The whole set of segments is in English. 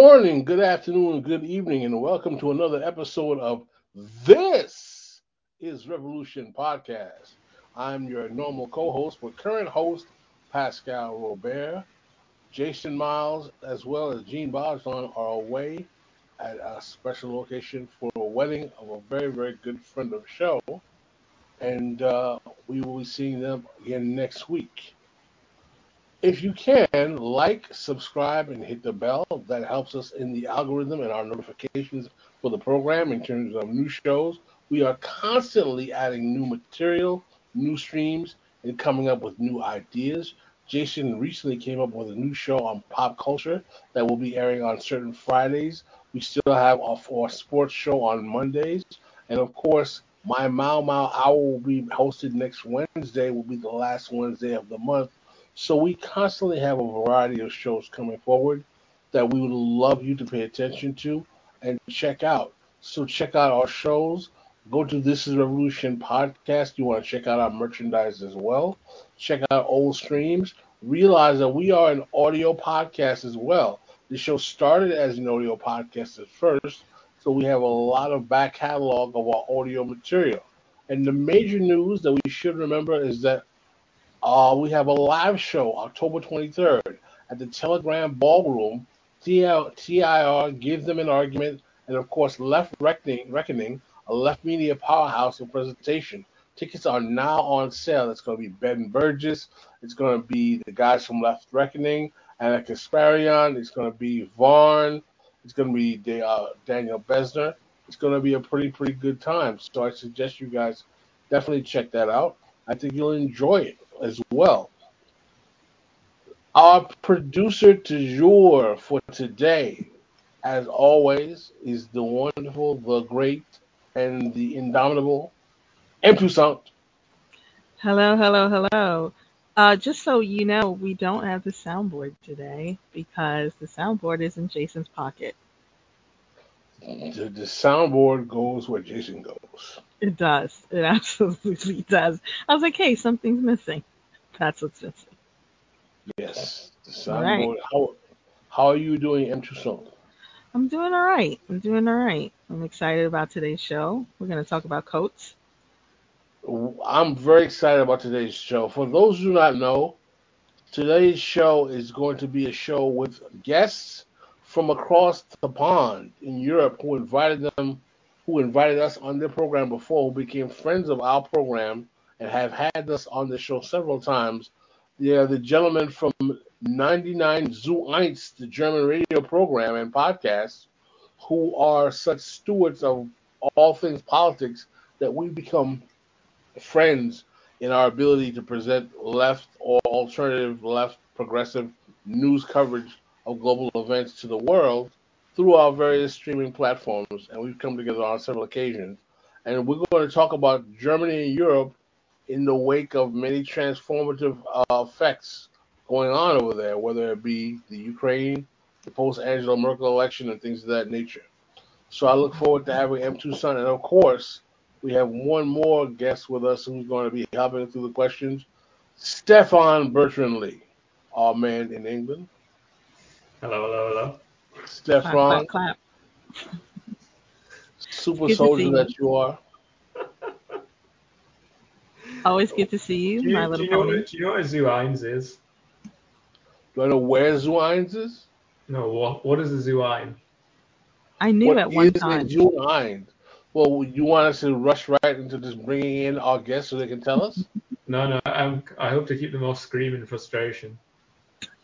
Good morning, good afternoon, good evening, and welcome to another episode of This is Revolution Podcast. I'm your normal co host, but current host, Pascal Robert. Jason Myles, as well as Gene Boston, are away at a special location for a wedding of a very, very good friend of the show. And uh, we will be seeing them again next week. If you can, like, subscribe, and hit the bell. That helps us in the algorithm and our notifications for the program in terms of new shows. We are constantly adding new material, new streams, and coming up with new ideas. Jason recently came up with a new show on pop culture that will be airing on certain Fridays. We still have our, our sports show on Mondays. And of course, my Mau Mau Hour will be hosted next Wednesday, will be the last Wednesday of the month so we constantly have a variety of shows coming forward that we would love you to pay attention to and check out. So check out our shows. Go to This Is Revolution podcast. You want to check out our merchandise as well. Check out old streams. Realize that we are an audio podcast as well. The show started as an audio podcast at first, so we have a lot of back catalog of our audio material. And the major news that we should remember is that uh, we have a live show October 23rd at the Telegram Ballroom. TIR gives them an argument, and of course, Left Reckoning, Reckoning a left media powerhouse and presentation. Tickets are now on sale. It's going to be Ben Burgess. It's going to be the guys from Left Reckoning, and Kasparian. It's going to be Vaughn. It's going to be the, uh, Daniel Bessner. It's going to be a pretty, pretty good time. So I suggest you guys definitely check that out. I think you'll enjoy it as well. Our producer du jour for today, as always, is the wonderful, the great, and the indomitable M. Toussaint. Hello, hello, hello. Uh, just so you know, we don't have the soundboard today because the soundboard is in Jason's pocket. The, the soundboard goes where Jason goes. It does. It absolutely does. I was like, hey, something's missing. That's what's missing. Yes. The soundboard. Right. How, how are you doing, M. Toussaint? I'm doing all right. I'm doing all right. I'm excited about today's show. We're going to talk about coats. I'm very excited about today's show. For those who do not know, today's show is going to be a show with guests from across the pond in Europe who invited them, who invited us on their program before, who became friends of our program and have had us on the show several times. Are the gentleman from 99 Zu Eins, the German radio program and podcast, who are such stewards of all things politics that we become friends in our ability to present left or alternative left progressive news coverage of global events to the world through our various streaming platforms. And we've come together on several occasions. And we're going to talk about Germany and Europe in the wake of many transformative uh, effects going on over there, whether it be the Ukraine, the post Angela Merkel election, and things of that nature. So I look forward to having M. Toussaint. And of course, we have one more guest with us who's going to be helping through the questions Stefan Bertrand Lee, our man in England. Hello, hello, hello. Stefan. Clap, clap, clap. Super soldier that you are. Always good to see you, do you my little do you pony. Know, do you know what a Zu Eins is? Do I know where Zu Eins is? No, what what is a Zu Ein? I knew what at one is time. Zu Eins? Well, you want us to rush right into just bringing in our guests so they can tell us? No, no. I'm, I hope to keep them all screaming frustration.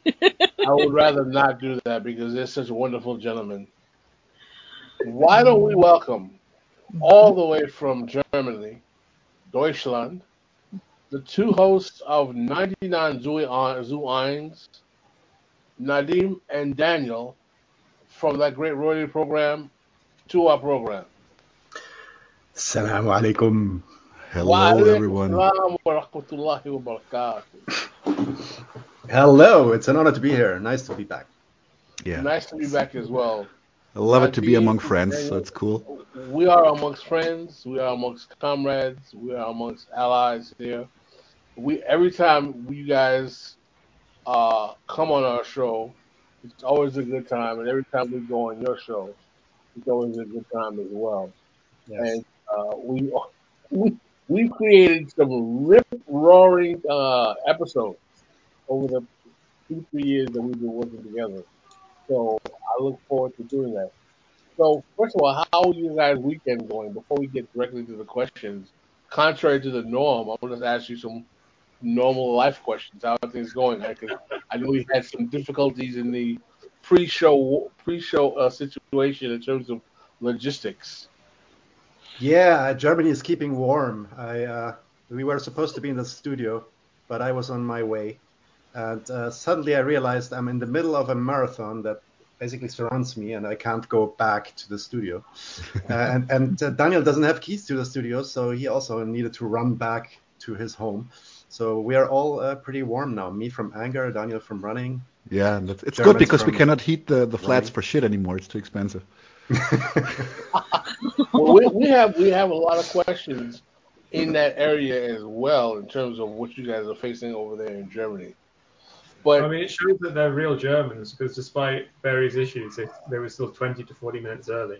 I would rather not do that because they're such wonderful gentlemen. Why don't we welcome all the way from Germany, Deutschland, the two hosts of 99 Zu Eins, Nadim and Daniel, from that great radio program to our program. Assalamu alaikum. Hello, everyone. Hello, it's an honor to be here. Nice to be back. Yeah. Nice to be back as well. I love it to be among friends, it's cool. We are amongst friends. We are amongst comrades. We are amongst allies here. We every time you guys uh, come on our show, It's always a good time, and every time we go on your show, it's always a good time as well. Yes. And uh, we we we created some rip roaring uh, episodes over the two three years that we've been working together. So I look forward to doing that. So first of all, how are you guys' weekend going? Before we get directly to the questions, contrary to the norm, I want to ask you some normal life questions. How are things going? I, could, I know we had some difficulties in the pre-show pre-show uh, situation in terms of logistics. Yeah, Germany is keeping warm. I uh, we were supposed to be in the studio, but I was on my way, and uh, suddenly I realized I'm in the middle of a marathon that basically surrounds me, and I can't go back to the studio. uh, and and uh, Daniel doesn't have keys to the studio, so he also needed to run back to his home. So we are all uh, pretty warm now. Me from anger, Daniel from running. Yeah, and it's, it's good because we cannot heat the, the flats running. for shit anymore. It's too expensive. well, we, we have we have a lot of questions in that area as well in terms of what you guys are facing over there in Germany. But I mean, it shows that they're real Germans because despite various issues, they, they were still 20 to 40 minutes early.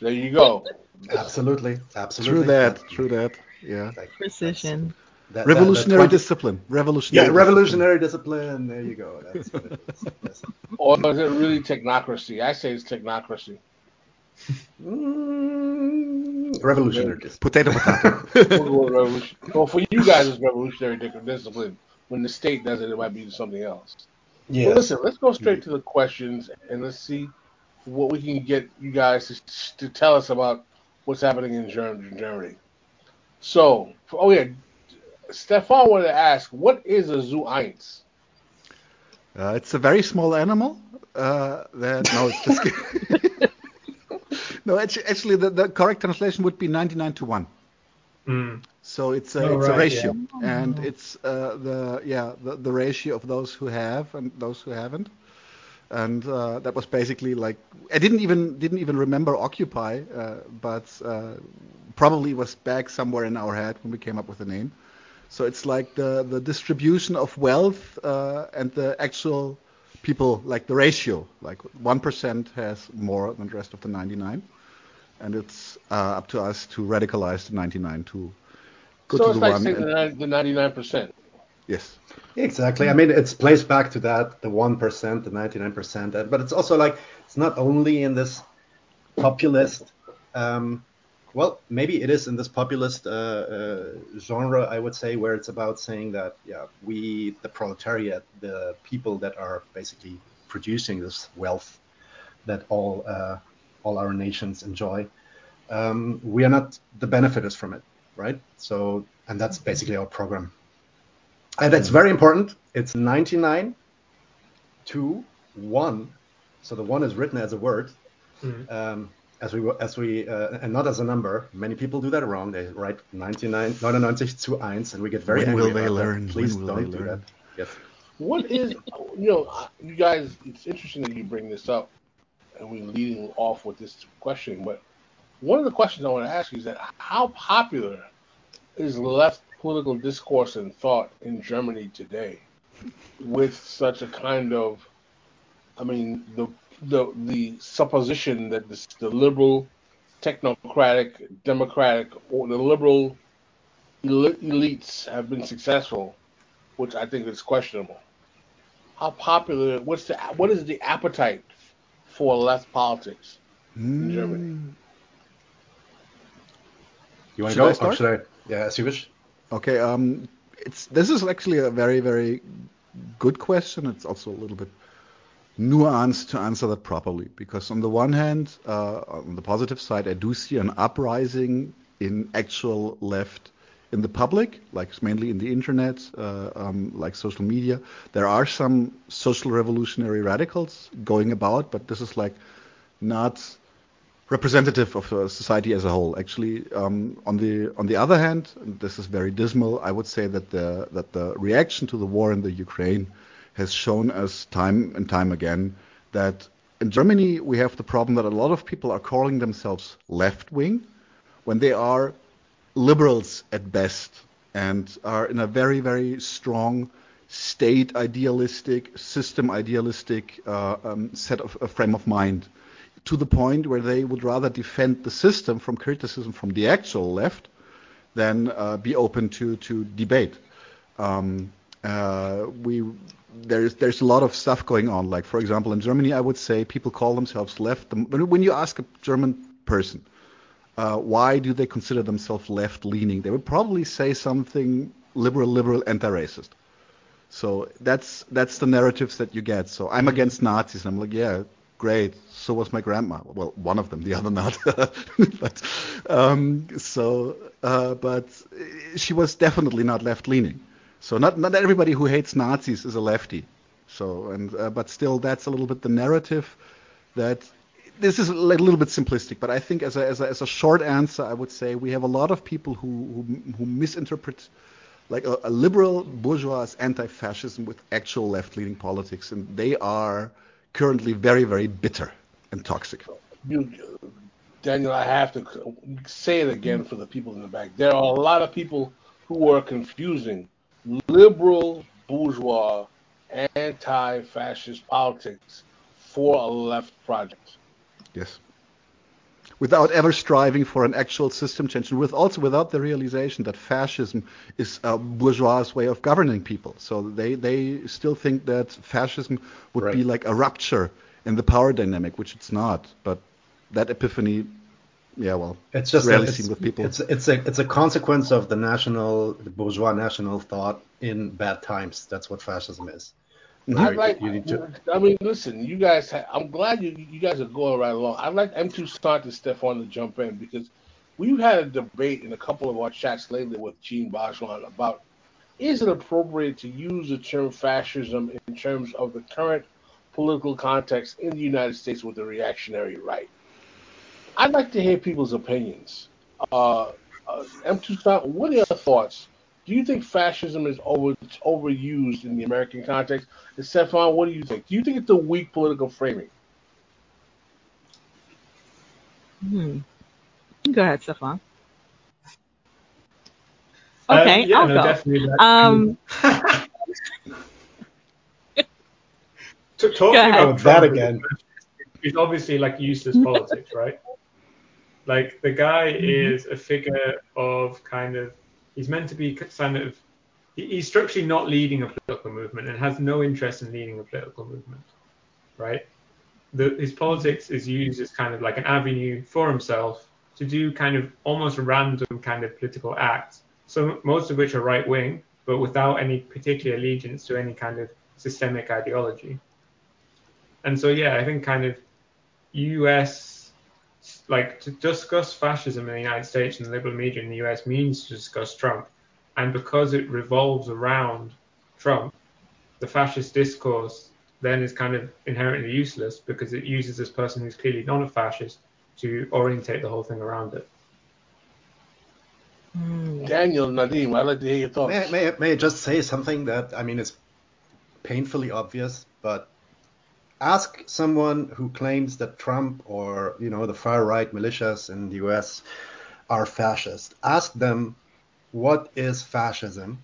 there you go. Absolutely, absolutely. True that. True that. Yeah. Like, Precision. that- that- Revolutionary that 20 discipline. Revolutionary. Yeah, revolutionary discipline. There you go. That's what it is. Yes. Or is it really technocracy? I say it's technocracy. Mm, revolutionary discipline. Potato, potato. Revolution- well, for you guys, it's revolutionary discipline. When the state does it, it might be something else. But Yes. listen, let's go straight to the questions and let's see what we can get you guys to, to tell us about what's happening in Germany. So, oh yeah, Stefan wanted to ask, what is a Zu Eins? Uh, it's a very small animal. Uh, that no, it's just no. Actually, actually the, the correct translation would be 99 to one. Mm. So it's a, Oh, it's a right, ratio, and it's uh, the yeah the, the ratio of those who have and those who haven't. And uh, that was basically like I didn't even didn't even remember Occupy, uh, but uh, probably was back somewhere in our head when we came up with the name. So it's like the the distribution of wealth uh, and the actual people, like the ratio, like one percent has more than the rest of the 99, and it's uh, up to us to radicalize the 99 to go so to it's the like one. saying and- the 99%. yes. Exactly. I mean, it's placed back to that, the 1%, the 99%. uh, But it's also like, it's not only in this populist, um, well, maybe it is in this populist uh, uh, genre, I would say, where it's about saying that, yeah, we, the proletariat, the people that are basically producing this wealth that all, uh, all our nations enjoy, um, we are not the benefiters from it, right? So, and that's basically our program. And that's very important. It's 99 to 1. So the 1 is written as a word, Mhm. um, as we as we uh, and not as a number. Many people do that wrong. They write 99 99 to 1 and we get very When angry will they about that. Please don't do learn? that. Yes. What is, you know, you guys, it's interesting that you bring this up and we're leading off with this question, but one of the questions I want to ask you is that how popular is left political discourse and thought in Germany today with such a kind of, I mean, the the the supposition that this, the liberal, technocratic, democratic, or the liberal eli- elites have been successful, which I think is questionable. How popular? What's the what is the appetite for left politics in Germany? Mm, You want Should to go I or start? should I? Yeah, as you wish. Okay. Um, it's this is actually a very very good question. It's also a little bit nuanced to answer that properly because on the one hand, uh, on the positive side, I do see an uprising in actual left in the public, like mainly in the internet, uh, um, like social media. There are some social revolutionary radicals going about, but this is like not representative of uh, society as a whole. Actually, um, on the on the other hand, this is very dismal. I would say that the that the reaction to the war in the Ukraine has shown us time and time again that in Germany we have the problem that a lot of people are calling themselves left wing when they are liberals at best and are in a very very strong state idealistic, system idealistic uh, um, set of a frame of mind, to the point where they would rather defend the system from criticism from the actual left than uh, be open to to debate. Um, uh, we there's there's a lot of stuff going on. Like for example, in Germany, I would say people call themselves left. When you ask a German person uh, why do they consider themselves left-leaning, they would probably say something liberal, liberal, anti-racist. So that's that's the narratives that you get. So I'm against Nazis. I'm like, yeah, great. So was my grandma. Well, one of them, the other not. but um, so, uh, but she was definitely not left-leaning. So not not everybody who hates Nazis is a lefty. So and uh, but still, that's a little bit the narrative that this is a little bit simplistic, but I think as a, as a, as a short answer, I would say we have a lot of people who who, who misinterpret like a, a, liberal bourgeois anti-fascism with actual left-leaning politics, and they are currently very very bitter and toxic. You, Daniel, I have to say it again for the people in the back. There are a lot of people who are confusing liberal bourgeois anti-fascist politics for a left project. Yes. Without ever striving for an actual system change, and with also without the realization that fascism is a bourgeois way of governing people. So they, they still think that fascism would right. be like a rupture in the power dynamic, which it's not. But that epiphany yeah, well, it's just rarely seen with people. It's it's a it's a consequence of the national, the bourgeois national thought in bad times. That's what fascism is. I like. To... I mean, listen, you guys. I'm glad you you guys are going right along. I'd like M. Toussaint to step on to jump in because we've had a debate in a couple of our chats lately with Gene Bajlan about is it appropriate to use the term fascism in terms of the current political context in the United States with the reactionary right. I'd like to hear people's opinions. Uh, uh, M. Toussaint, what are your thoughts do you think fascism is over overused in the American context? And Stefan, what do you think? Do you think it's a weak political framing? Hmm. Go ahead, Stefan. Uh, okay, uh, yeah, I'll no, go. Definitely um, talking about that again, it's obviously like useless politics, right? Like the guy mm-hmm. is a figure of kind of he's meant to be kind of he's structurally not leading a political movement and has no interest in leading a political movement, right? The, his politics is used as kind of like an avenue for himself to do kind of almost random kind of political acts, so most of which are right wing, but without any particular allegiance to any kind of systemic ideology. And so yeah, I think kind of U.S like to discuss fascism in the United States and the liberal media in the US means to discuss Trump. And because it revolves around Trump, the fascist discourse then is kind of inherently useless because it uses this person who's clearly not a fascist to orientate the whole thing around it. Hmm. Daniel Nadim, I'd like to hear your thoughts. May, may, may I just say something that I mean is painfully obvious, but ask someone who claims that Trump or you know the far right militias in the U.S. are fascist. Ask them what is fascism,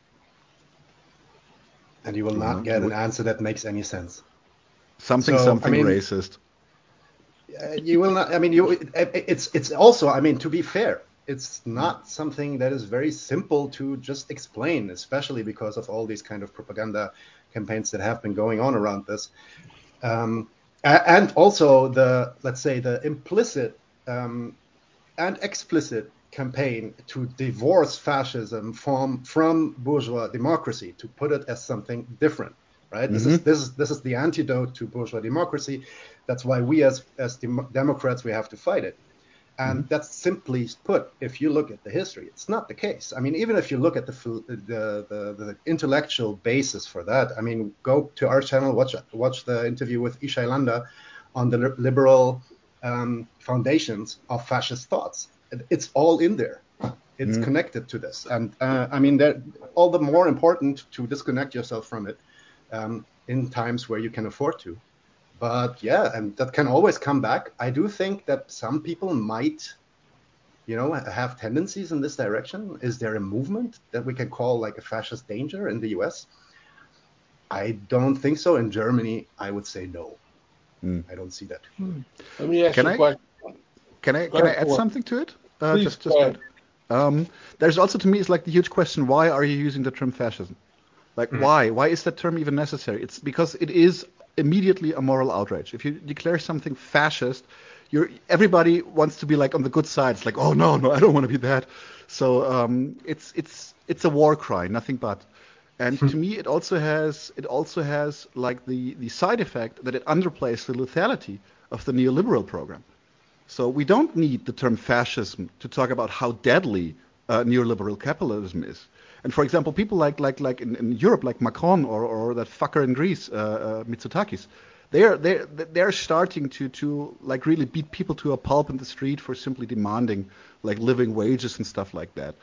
and you will not mm-hmm. get an answer that makes any sense. Something so, something I mean, racist. Uh, you will not. I mean, you. It's it's also. I mean, to be fair, it's not something that is very simple to just explain, especially because of all these kind of propaganda campaigns that have been going on around this. Um, and also the let's say the implicit um, and explicit campaign to divorce fascism from from bourgeois democracy to put it as something different right? Mm-hmm. this is this is this is the antidote to bourgeois democracy. That's why we as as dem- democrats we have to fight it and mm-hmm. that's simply put, if you look at the history, it's not the case. I mean, even if you look at the the, the, the intellectual basis for that, I mean, go to our channel, watch watch the interview with Ishay Landa on the liberal um, foundations of fascist thoughts. It's all in there. It's mm-hmm. connected to this, and uh, I mean, all the more important to disconnect yourself from it um, in times where you can afford to but yeah, and that can always come back. I do think that some people might, you know, have tendencies in this direction. Is there a movement that we can call like a fascist danger in the U.S.? I don't think so. In Germany, I would say no. Mm. I don't see that. Let me ask Can you a I- question. Can I Go can I add go something to it? Uh, Please, just just ahead. um, there's also to me it's like the huge question: Why are you using the term fascism? Like why? Why is that term even necessary? It's because it is immediately a moral outrage. If you declare something fascist, you're everybody wants to be like on the good side. It's like, oh no, no, I don't want to be that. So um, it's it's it's a war cry, nothing but. And to me, it also has it also has like the the side effect that it underplays the lethality of the neoliberal program. So we don't need the term fascism to talk about how deadly uh, neoliberal capitalism is. And for example, people like like like in, in Europe, like Macron or, or that fucker in Greece, uh, uh, Mitsotakis, they're they're they're starting to to like really beat people to a pulp in the street for simply demanding like living wages and stuff like that.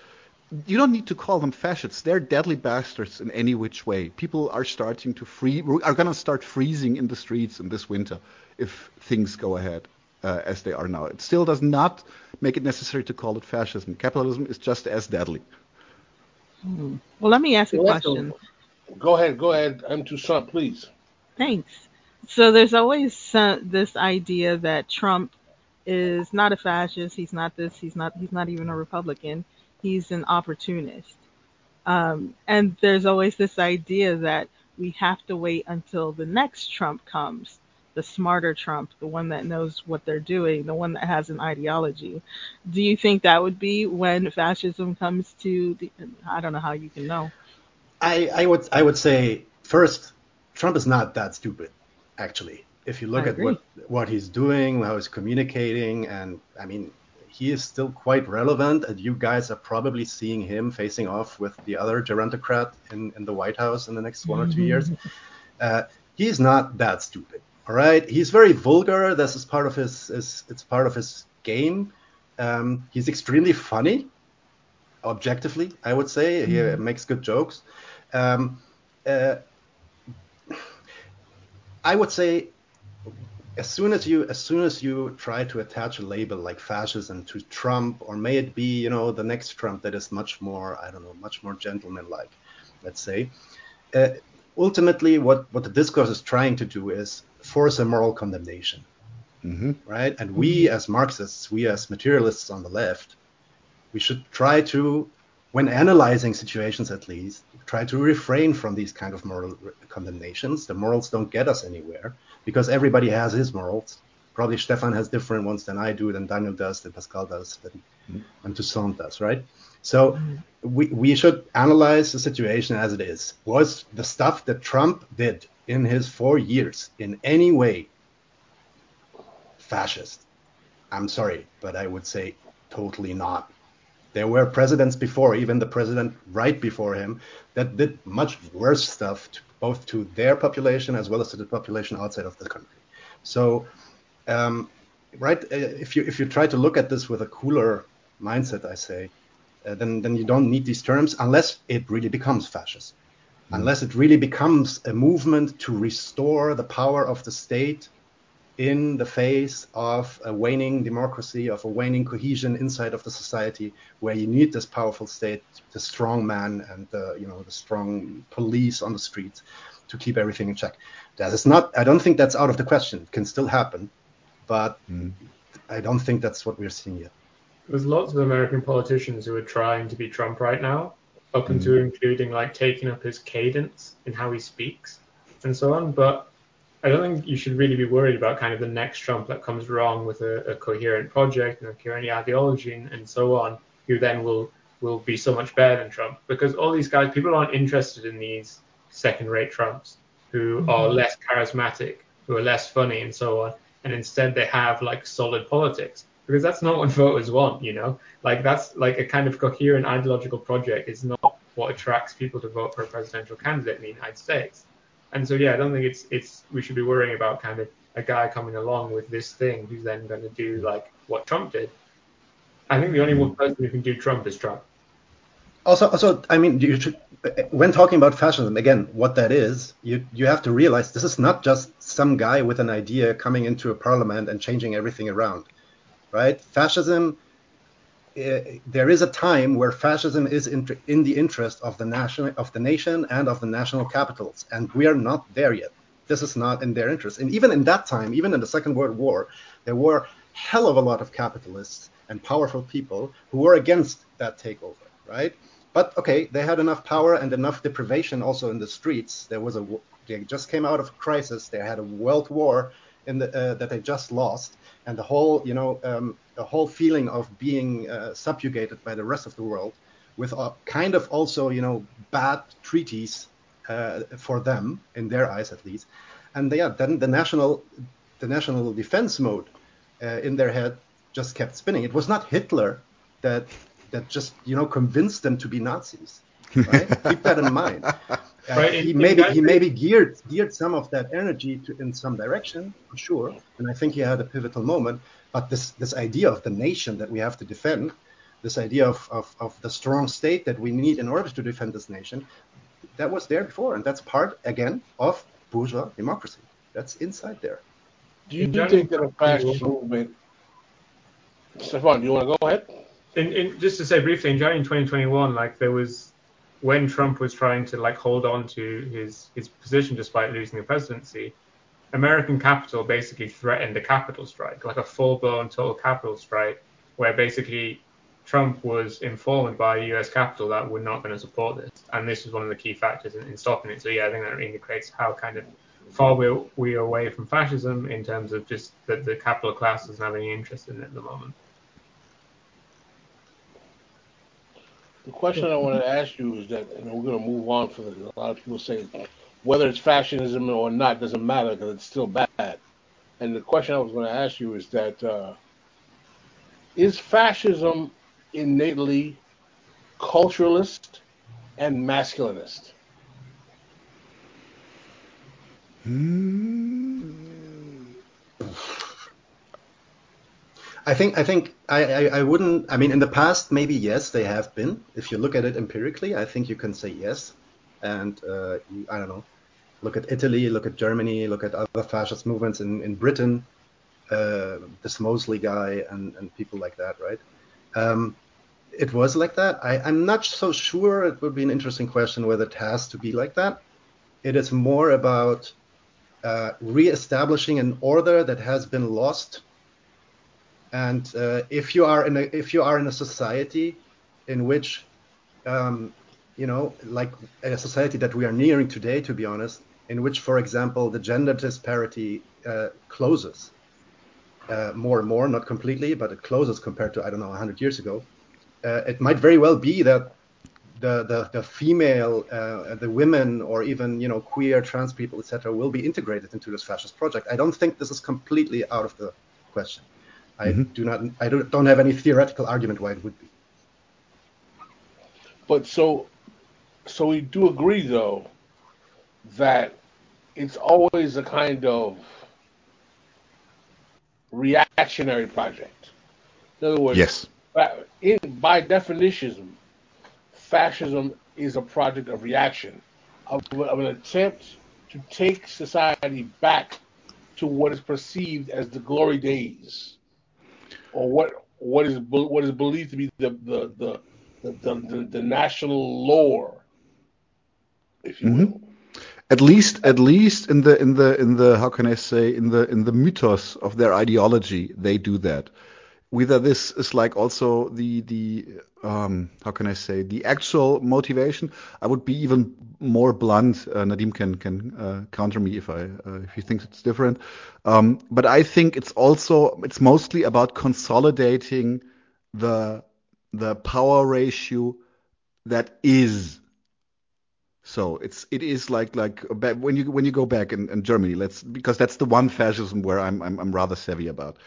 You don't need to call them fascists. They're deadly bastards in any which way. People are starting to free are going to start freezing in the streets in this winter if things go ahead uh, as they are now. It still does not make it necessary to call it fascism. Capitalism is just as deadly. Well, let me ask a Well, that's a- question. Go ahead, go ahead. M. Toussaint, please. Thanks. So there's always uh, this idea that Trump is not a fascist. He's not this. He's not. He's not even a Republican. He's an opportunist. Um, and there's always this idea that we have to wait until the next Trump comes, the smarter Trump, the one that knows what they're doing, the one that has an ideology. Do you think that would be when fascism comes to the? I don't know how you can know. I, I would I would say first, Trump is not that stupid, actually. If you look I at agree. what what he's doing, how he's communicating, and I mean, he is still quite relevant. And you guys are probably seeing him facing off with the other gerontocrat in, in the White House in the next one or two years. Uh, he's not that stupid. All right, he's very vulgar. This is part of his, his it's part of his game. Um, he's extremely funny objectively, I would say. He uh, makes good jokes. Um, uh, I would say as soon as you as soon as you try to attach a label like fascism to Trump, or may it be you know the next Trump that is much more I don't know much more gentlemanlike, let's say. Uh, ultimately, what what the discourse is trying to do is force a moral condemnation, hmm right? And we mm-hmm. as Marxists, we as materialists on the left, we should try to, when analyzing situations at least, try to refrain from these kind of moral condemnations. The morals don't get us anywhere because everybody has his morals. Probably Stefan has different ones than I do, than Daniel does, than Pascal does, than mm-hmm. and Toussaint does, right? So mm-hmm. we, we should analyze the situation as it is. Was the stuff that Trump did in his four years in any way fascist? I'm sorry, but I would say totally not. There were presidents before, even the president right before him, that did much worse stuff, to, both to their population as well as to the population outside of the country. So, um, right, uh, if you if you try to look at this with a cooler mindset, I say, uh, then then you don't need these terms unless it really becomes fascist, Mm-hmm. unless it really becomes a movement to restore the power of the state in the face of a waning democracy, of a waning cohesion inside of the society, where you need this powerful state, the strong man, and the you know the strong police on the streets to keep everything in check. That is not. I don't think that's out of the question. It can still happen, but mm-hmm. I don't think that's what we're seeing yet. There's lots of American politicians who are trying to be Trump right now, up into hmm. including like taking up his cadence in how he speaks and so on. But I don't think you should really be worried about kind of the next Trump that comes along with a, a coherent project and a coherent ideology and, and so on, who then will will be so much better than Trump. Because all these guys, people aren't interested in these second-rate Trumps who hmm. are less charismatic, who are less funny, and so on. And instead, they have like solid politics because that's not what voters want. You know, like that's like a kind of coherent ideological project is not what attracts people to vote for a presidential candidate in the United States. And so, yeah, I don't think it's it's we should be worrying about kind of a guy coming along with this thing who's then going to do like what Trump did. I think the only one person who can do Trump is Trump. Also, also, I mean, should, when talking about fascism, again, what that is, you you have to realize this is not just some guy with an idea coming into a parliament and changing everything around, right? Fascism uh, there is a time where fascism is in, in the interest of the national of the nation and of the national capitals, and we are not there yet. This is not in their interest. And even in that time, even in the Second World War, there were hell of a lot of capitalists and powerful people who were against that takeover, right? But okay, they had enough power and enough deprivation also in the streets. There was a they just came out of crisis. They had a world war in the, uh, that they just lost, and the whole you know um, the whole feeling of being uh, subjugated by the rest of the world, with a kind of also you know bad treaties uh, for them in their eyes at least, and yeah, then the national the national defense mode uh, in their head just kept spinning. It was not Hitler that that just you know convinced them to be Nazis. Right? Keep that in mind. Right. he maybe he maybe geared geared some of that energy to in some direction for sure, and I think he had a pivotal moment. But this this idea of the nation that we have to defend, this idea of, of, of the strong state that we need in order to defend this nation, that was there before, and that's part again of bourgeois democracy. That's inside there. Do you think that a fascist movement? Stefan, do you want to go ahead? In, in, just to say briefly, in January 2021, like there was when Trump was trying to like hold on to his his position despite losing the presidency, American capital basically threatened a capital strike, like a full-blown total capital strike, where basically Trump was informed by U.S. capital that we're not going to support this, and this was one of the key factors in, in stopping it. So yeah, I think that indicates how kind of far we're, we are away from fascism in terms of just that the capital class doesn't have any interest in it at the moment. The question I want to ask you is that, and we're going to move on for a lot of people say whether it's fascism or not doesn't matter because it's still bad. And the question I was going to ask you is that uh, is fascism innately culturalist and masculinist? Hmm. I think I think I, I, I, wouldn't. I mean, in the past, maybe yes, they have been. If you look at it empirically, I think you can say yes. And uh, I don't know. Look at Italy, look at Germany, look at other fascist movements in in Britain, uh, this Mosley guy, and and people like that, right? Um, it was like that. I, I'm not so sure. It would be an interesting question whether it has to be like that. It is more about uh, re-establishing an order that has been lost and uh, if you are in a if you are in a society in which, um, you know, like a society that we are nearing today, to be honest, in which, for example, the gender disparity uh, closes uh, more and more, not completely, but it closes compared to I don't know 100 years ago. Uh, it might very well be that the the, the female, uh, the women, or even you know queer, trans people, etc., will be integrated into this fascist project. I don't think this is completely out of the question. I mm-hmm. do not. I don't, don't have any theoretical argument why it would be. But so, so we do agree though that it's always a kind of reactionary project. In other words, yes. In, by definition, fascism is a project of reaction, of, of an attempt to take society back to what is perceived as the glory days or what what is what is believed to be the the the the, the, the national lore, if you mm-hmm. will. At least, at least in the in the in the how can I say in the in the mythos of their ideology, they do that whether this is like also the the um, how can I say the actual motivation. I would be even more blunt. Uh, Nadim can can uh, counter me if I uh, if he thinks it's different. Um, but I think it's also it's mostly about consolidating the the power ratio that is. So it's it is like like when you when you go back in, in Germany, let's because that's the one fascism where I'm I'm, I'm rather savvy about.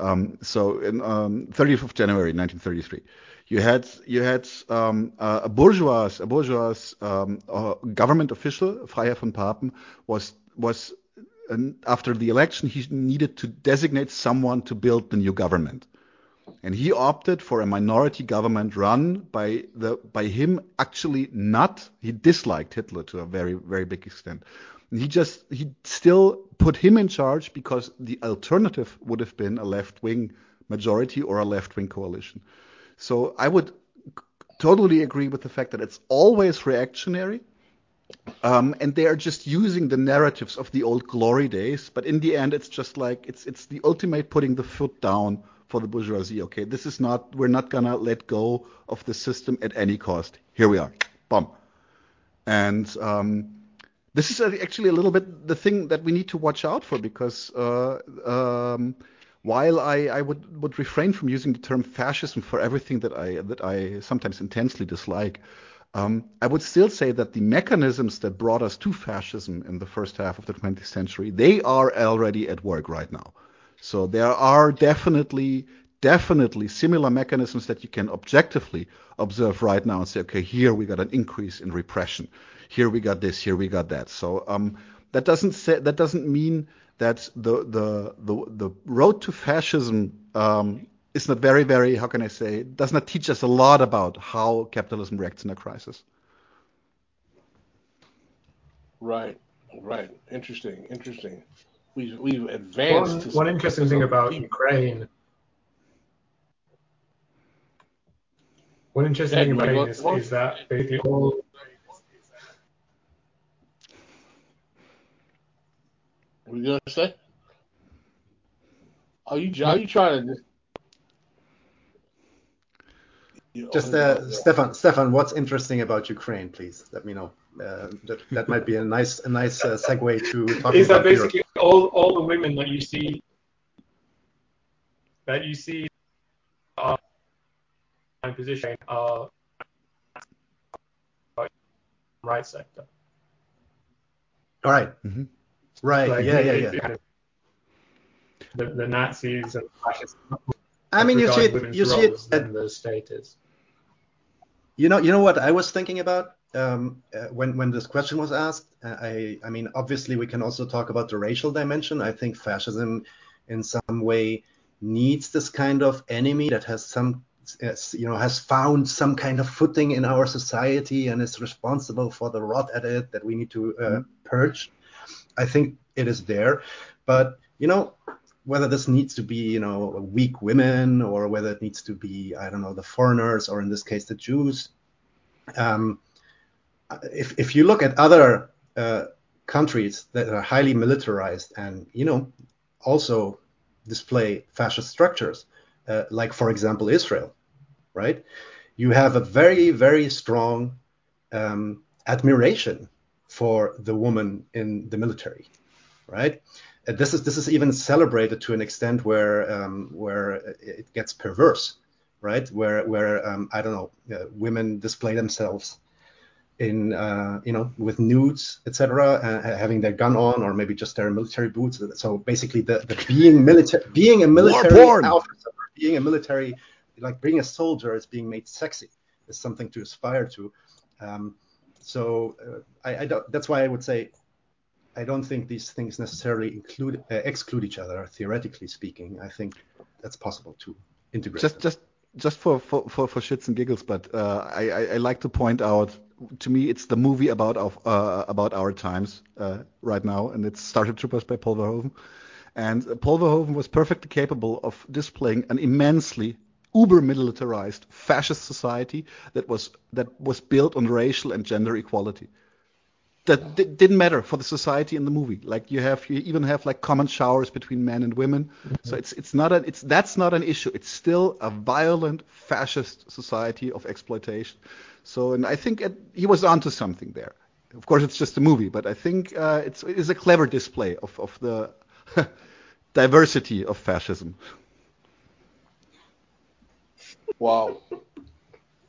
Um, so in um, 30th of January 1933, you had you had um, a bourgeois a bourgeois um, government official, Freiherr von Papen, was was after the election he needed to designate someone to build the new government, and he opted for a minority government run by the by him actually not he disliked Hitler to a very very big extent, he just he still put him in charge because the alternative would have been a left wing majority or a left wing coalition. So I would totally agree with the fact that it's always reactionary. Um, and they are just using the narratives of the old glory days, but in the end, it's just like it's it's the ultimate putting the foot down for the bourgeoisie. Okay, this is not we're not gonna let go of the system at any cost. Here we are, bomb. And um, this is actually a little bit the thing that we need to watch out for because uh, um, while I, I would, would refrain from using the term fascism for everything that I that I sometimes intensely dislike, um, I would still say that the mechanisms that brought us to fascism in the first half of the 20th century they are already at work right now. So there are definitely definitely similar mechanisms that you can objectively observe right now and say, okay, here we got an increase in repression here we got this, here we got that. So um, that doesn't say, that doesn't mean that the the the, the road to fascism um, is not very very how can I say does not teach us a lot about how capitalism reacts in a crisis. Right, right. Interesting, interesting. We've we've advanced. One, one interesting thing about Ukraine. One interesting yeah, thing about Ukraine is, is that basically all What are you gonna say? Are you are you trying to just? just uh, Stefan, Stefan, what's interesting about Ukraine? Please let me know. Uh, that that might be a nice a nice uh, segue to talking Is that basically all all the women that you see that you see are in position are right sector. All right. mm-hmm. Right. Like, yeah, yeah, yeah. Kind of the, the Nazis and fascists. I mean, you see it. You see it. At, the state is. You know, you know what I was thinking about um, uh, when when this question was asked. Uh, I, I mean, obviously we can also talk about the racial dimension. I think fascism, in some way, needs this kind of enemy that has some you know has found some kind of footing in our society and is responsible for the rot at it that we need to uh, mm-hmm. purge I think it is there, but you know whether this needs to be you know weak women or whether it needs to be I don't know the foreigners or in this case the Jews. Um, if if you look at other uh, countries that are highly militarized and you know also display fascist structures, uh, like for example Israel, right? You have a very very strong um, admiration for the woman in the military, right? Uh, this is this is even celebrated to an extent where um, where it gets perverse, right? Where where um, I don't know, uh, women display themselves in uh, you know with nudes, etc., uh, having their gun on or maybe just their military boots. So basically, the, the being military, being a military officer, being a military, like being a soldier, is being made sexy. Is something to aspire to. Um, so uh, I, I, don't, that's why I would say I don't think these things necessarily include uh, exclude each other. Theoretically speaking, I think that's possible to integrate. Just them. just just for, for, for, for shits and giggles, but uh, I, I, I, like to point out. To me, it's the movie about our, uh, about our times uh, right now, and it's Starship Troopers by Paul Verhoeven. And Paul Verhoeven was perfectly capable of displaying an immensely uber militarized fascist society that was that was built on racial and gender equality. That d- didn't matter for the society in the movie. Like you have, you even have like common showers between men and women. Mm-hmm. So it's it's not a it's that's not an issue. It's still a violent fascist society of exploitation. So and I think it, he was onto something there. Of course, it's just a movie, but I think uh, it's it is a clever display of of the diversity of fascism. Wow.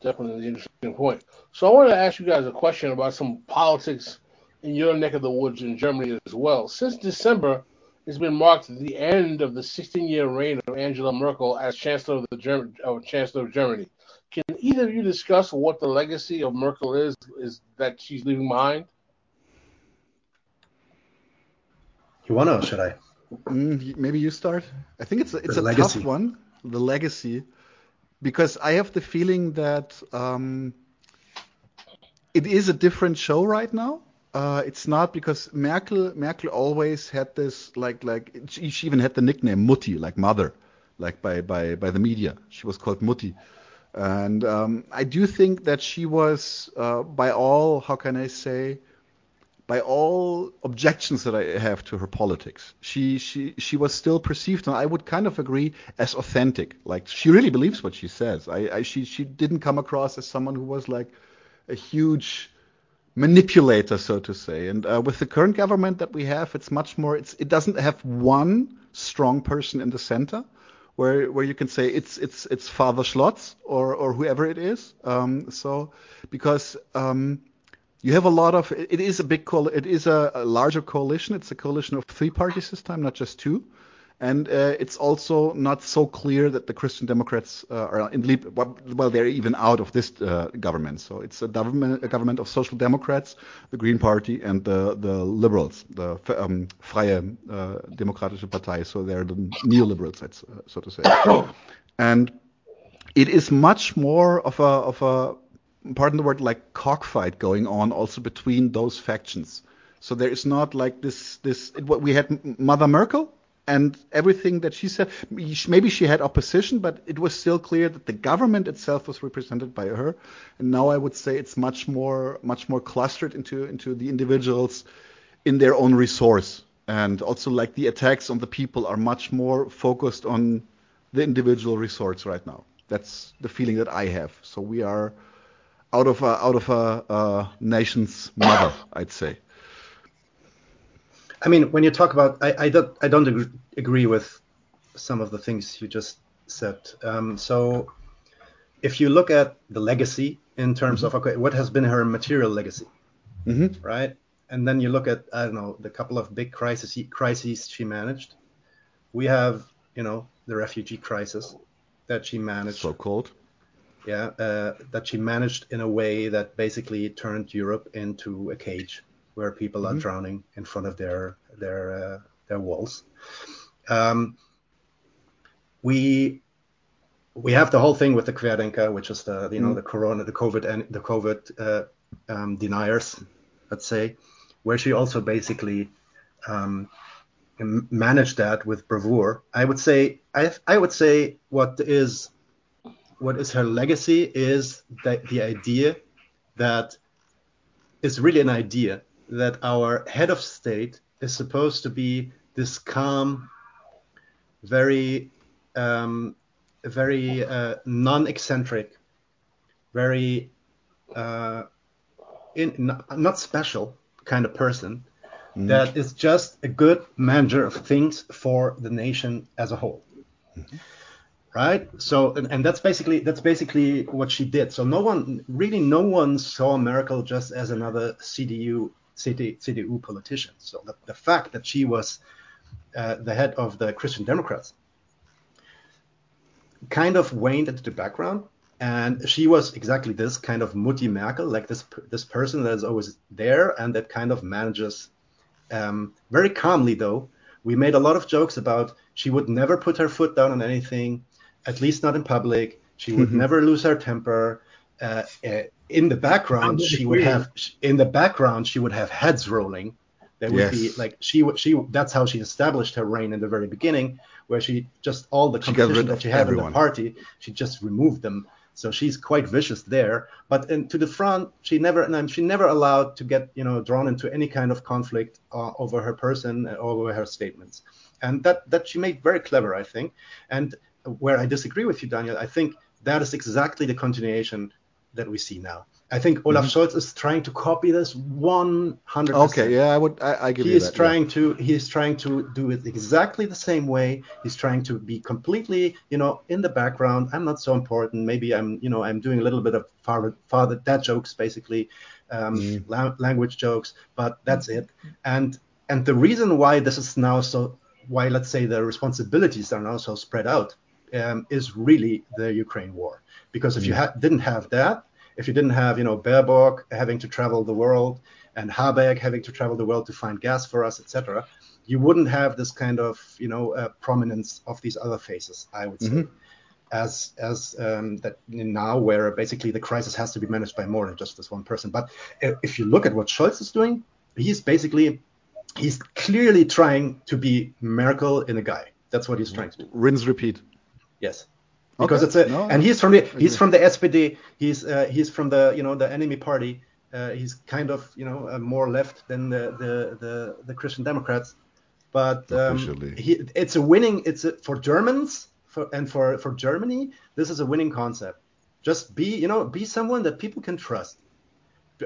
Definitely an interesting point. So I wanted to ask you guys a question about some politics in your neck of the woods in Germany as well. Since December, it's been marked the end of the 16-year reign of Angela Merkel as Chancellor of the German, Chancellor of Germany. Can either of you discuss what the legacy of Merkel is, is that she's leaving behind? You wanna or should I? Mm, maybe you start. I think it's a, it's the a legacy. tough one. The legacy because I have the feeling that um, it is a different show right now. Uh, it's not because Merkel Merkel always had this like like she, she even had the nickname Mutti like mother like by by by the media she was called Mutti And um, I do think that she was, uh, by all, how can I say, by all objections that I have to her politics, she she she was still perceived, and I would kind of agree, as authentic. Like she really believes what she says. I, I she she didn't come across as someone who was like a huge manipulator, so to say. And uh, with the current government that we have, it's much more. It's it doesn't have one strong person in the center, where where you can say it's it's it's Father Scholz or or whoever it is. Um, so because um, you have a lot of it is a big it is a, a larger coalition. It's a coalition of three parties this time, not just two. And uh, it's also not so clear that the Christian Democrats uh, are in leap. Well, they're even out of this uh, government. So it's a government, a government of Social Democrats, the Green Party, and the the Liberals, the um, Freie uh, Demokratische Partei. So they're the neoliberals, uh, so to say. and it is much more of a of a pardon the word like cockfight going on also between those factions. So there is not like this this what we had Mother Merkel and everything that she said, maybe she had opposition, but it was still clear that the government itself was represented by her. And now I would say it's much more, much more clustered into into the individuals in their own resource, and also like the attacks on the people are much more focused on the individual resource right now. That's the feeling that I have. So we are out of a, out of a, a nation's mother, I'd say. I mean, when you talk about, I, I don't, I don't agree, with some of the things you just said. Um, so, if you look at the legacy in terms mm-hmm. of okay, what has been her material legacy, mm-hmm. right? And then you look at I don't know the couple of big crises crises she managed. We have you know the refugee crisis that she managed. So called. Yeah, uh, that she managed in a way that basically turned Europe into a cage where people mm-hmm. are drowning in front of their their uh, their walls. Um, we we have the whole thing with the Querdenker, which is the you know mm. the Corona, the COVID and the COVID uh, um, deniers, let's say, where she also basically um, managed that with bravura. I would say I I would say what is what is her legacy is that the idea that is really an idea that our head of state is supposed to be this calm, very, um, very uh, non-eccentric, very uh, in, not special kind of person mm. that is just a good manager of things for the nation as a whole. Mm-hmm right so and, and, that's basically that's basically what she did so no one really no one saw merkel just as another cdu CD, CDU politician. So the, the fact that she was uh, the head of the Christian Democrats kind of waned into the background. And she was exactly this kind of Mutti Merkel, like this this person that is always there and that kind of manages um, very calmly. Though we made a lot of jokes about she would never put her foot down on anything, at least not in public. She would mm-hmm. never lose her temper. Uh, uh, in the background she would have in the background she would have heads rolling. There would yes. be like she she that's how she established her reign in the very beginning where she just all the competition that she had everyone. in the party she just removed them. So she's quite vicious there. But in, to the front she never and she never allowed to get you know drawn into any kind of conflict uh, over her person uh, over her statements. And that that she made very clever i think. And where i disagree with you daniel i think that is exactly the continuation that we see now. I think Olaf mm-hmm. Scholz is trying to copy this 100%. Okay, yeah, I would, I, I give he you is that. Trying yeah. to, he is trying to do it exactly the same way. He's trying to be completely, you know, in the background. I'm not so important. Maybe I'm, you know, I'm doing a little bit of father, father dad jokes, basically, um, mm. la- language jokes, but that's it. And and the reason why this is now so, why let's say the responsibilities are now so spread out, um, is really the Ukraine war. Because if mm. you ha- didn't have that, if you didn't have, you know, Baerbock having to travel the world and Habeck having to travel the world to find gas for us, etc., you wouldn't have this kind of, you know, uh, prominence of these other faces. I would say. Mm-hmm. As as um, that now, where basically the crisis has to be managed by more than just this one person. But if you look at what Scholz is doing, he's basically he's clearly trying to be Merkel in a guy. That's what he's trying to do. Rinse, repeat. Yes. because Okay. it's a No, and he's from the he's from the SPD. He's uh, he's from the you know the enemy party. Uh, he's kind of you know uh, more left than the the the, the Christian Democrats, but um, he, it's a winning. It's a, for Germans for, and for for Germany. This is a winning concept. Just be you know be someone that people can trust.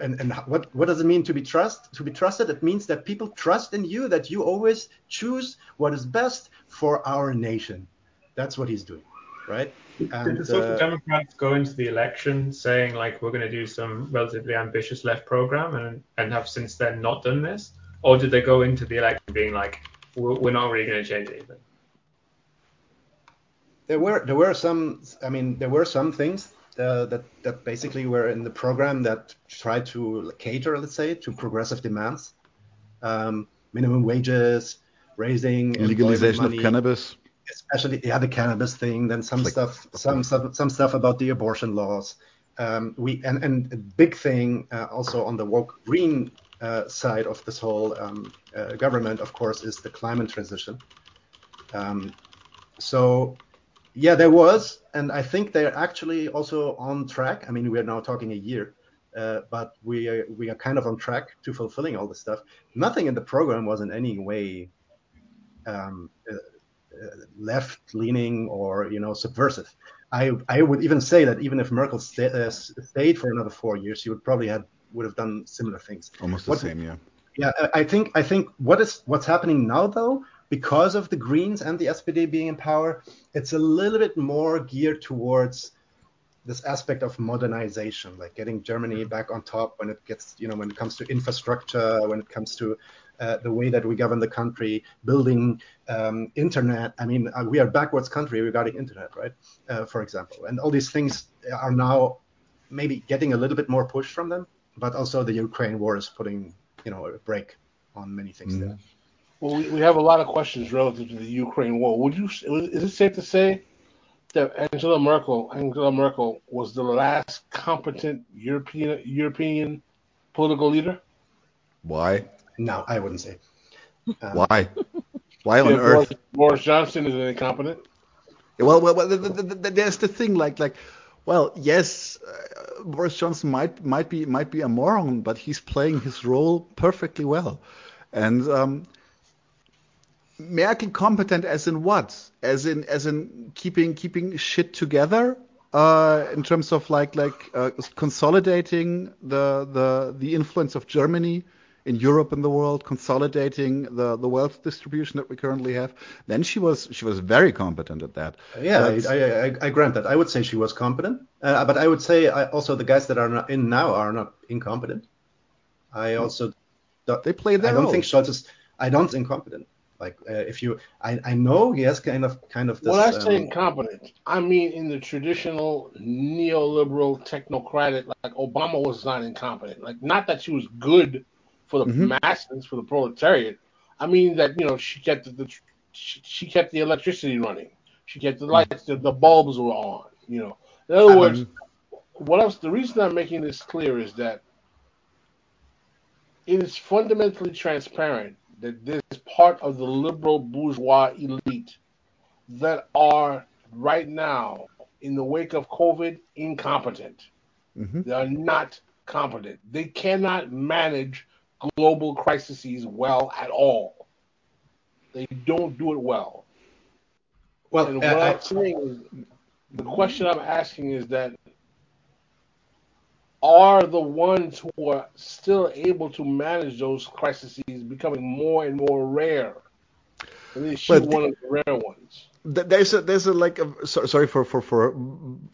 And, and what, what does it mean to be trust to be trusted? It means that people trust in you, that you always choose what is best for our nation. That's what he's doing, right? Did the Social uh, Democrats go into the election saying like we're going to do some relatively ambitious left program and and have since then not done this, or did they go into the election being like we're, we're not really going to change anything? there were there were some i mean there were some things uh, that that basically were in the program that tried to cater let's say to progressive demands um, minimum wages raising Legalization of cannabis. Especially yeah the cannabis thing then some Like- stuff some stuff some stuff about the abortion laws. Um, we and and a big thing uh, also on the woke green uh, side of this whole um, uh, government of course is the climate transition. Um, so yeah there was and i think they're actually also on track. I mean we're now talking a year uh, but we are, we are kind of on track to fulfilling all this stuff. Nothing in the program was in any way um, uh, left leaning or you know subversive. I I would even say that even if Merkel sta- uh, stayed for another four years, she would probably have would have done similar things. Almost the What- same, yeah. Yeah, I I think I think what is what's happening now though, because of the Greens and the SPD being in power, it's a little bit more geared towards this aspect of modernization, like getting Germany back on top when it gets, you know, when it comes to infrastructure, when it comes to uh, the way that we govern the country, building um, internet. I mean, uh, we are a backwards country regarding internet, right? Uh, for example, and all these things are now maybe getting a little bit more push from them, but also the Ukraine war is putting, you know, a break on many things there. Well, we, we have a lot of questions relative to the Ukraine war. Would you? Is it safe to say that Angela Merkel, Angela Merkel, was the last competent European European political leader? Why? No, I wouldn't say. Um, Why? Why on Yeah, earth? Boris, Boris Johnson is incompetent. Well, well, well th- th- th- there's the thing, like, like, well, yes, uh, Boris Johnson might might be might be a moron, but he's playing his role perfectly well, and um, Merkel competent as in what? As in as in keeping keeping shit together. Uh, in terms of like like uh, consolidating the the the influence of Germany in Europe and the world, consolidating the the wealth distribution that we currently have, then she was she was very competent at that. Yeah, I, I, I, I grant that. I would say she was competent, uh, but I would say I, also the guys that are not in now are not incompetent. I also They play their I don't role. think Scholz is. I don't incompetent. Like uh, if you, I, I know he has kind of kind of this. When I say um, incompetent, I mean in the traditional neoliberal technocratic, like Obama was not incompetent. Like not that she was good for the Mhm. masses, for the proletariat. I mean that you know she kept the, the she, she kept the electricity running. She kept the lights, the, the bulbs were on. You know, in other Um, words, what else? The reason I'm making this clear is that it is fundamentally transparent that there's part of the liberal bourgeois elite that are right now, in the wake of COVID, incompetent. Mhm. They are not competent. They cannot manage global crises well at all. They don't do it well. well, And uh, what I- I'm saying is, the question I'm asking is that are the ones who are still able to manage those crises becoming more and more rare? And But the- one of the rare ones? Th- There's a there's a like a, so, sorry for for for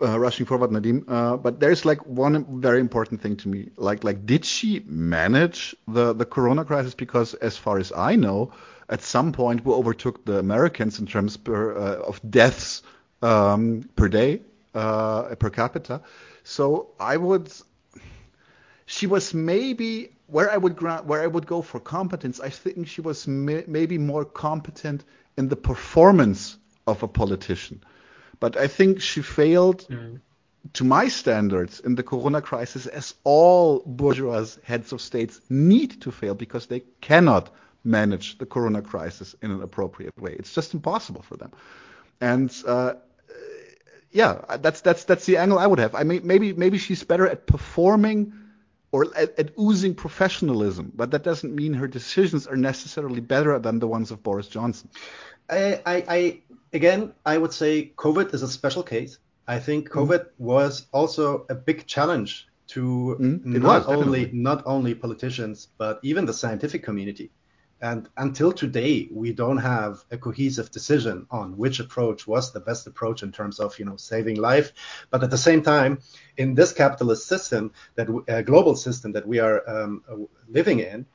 uh, rushing forward, Nadim. Uh, but there's like one very important thing to me. Like like did she manage the the Corona crisis? Because as far as I know, at some point we overtook the Americans in terms per, uh, of deaths um, per day uh, per capita. So I would she was maybe where I would grant where I would go for competence. I think she was may, maybe more competent in the performance of a politician, but I think she failed to my standards in the Corona crisis, as all bourgeois heads of states need to fail because they cannot manage the Corona crisis in an appropriate way. It's just impossible for them. And uh, yeah, that's that's that's the angle I would have. I mean, maybe maybe she's better at performing or at, at, oozing professionalism, but that doesn't mean her decisions are necessarily better than the ones of Boris Johnson. I, I, I again, I would say COVID is a special case. I think mm-hmm. COVID mm. was also a big challenge to mm, not was, only not only politicians but even the scientific community. And until today, we don't have a cohesive decision on which approach was the best approach in terms of, you know, saving life. But at the same time, in this capitalist system, that uh, global system that we are um, living in,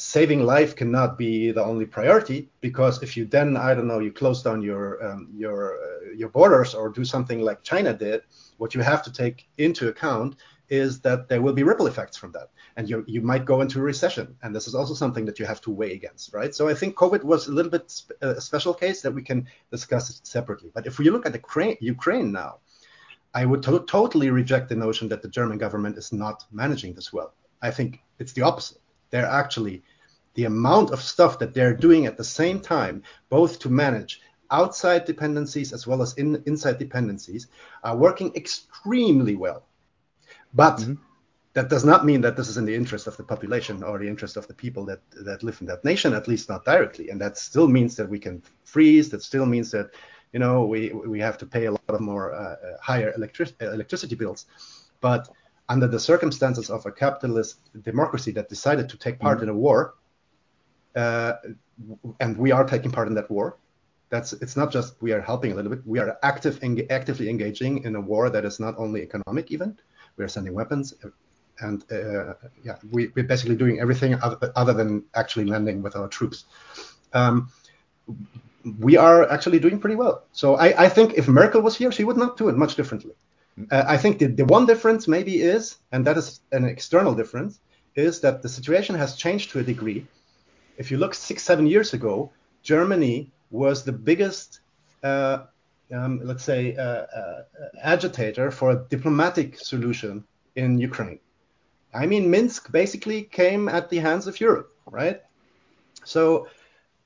saving life cannot be the only priority because if you then, I don't know, you close down your um, your uh, your borders or do something like China did, what you have to take into account is that there will be ripple effects from that. And you, you might go into a recession. And this is also something that you have to weigh against right? So i think covid was a little bit sp- a special case that we can discuss separately. But if we look at the ukraine now i would to- totally reject the notion that the german government is not managing this well. I think it's the opposite. They're actually the amount of stuff that they're doing at the same time both to manage outside dependencies as well as in, inside dependencies are working extremely well but mm-hmm. that does not mean that this is in the interest of the population or the interest of the people that, that live in that nation, at least not directly. And that still means that we can freeze. That still means that, you know, we, we have to pay a lot of more uh, uh higher electric, electricity bills. But under the circumstances of a capitalist democracy that decided to take part mm-hmm. in a war, and we are taking part in that war. That's it's not just we are helping a little bit. We are active, actively engaging in a war that is not only economic even, we're sending weapons, and uh, yeah, we, are basically doing everything other, other, than actually landing with our troops. Um, we are actually doing pretty well. So I, I, think if Merkel was here, she would not do it much differently. Uh, I think the, the one difference maybe is, and that is an external difference, is that the situation has changed to a degree. If you look six, seven years ago, Germany was the biggest uh, um, let's say, uh, uh, agitator for a diplomatic solution in Ukraine. I mean, Minsk basically came at the hands of Europe, right? So,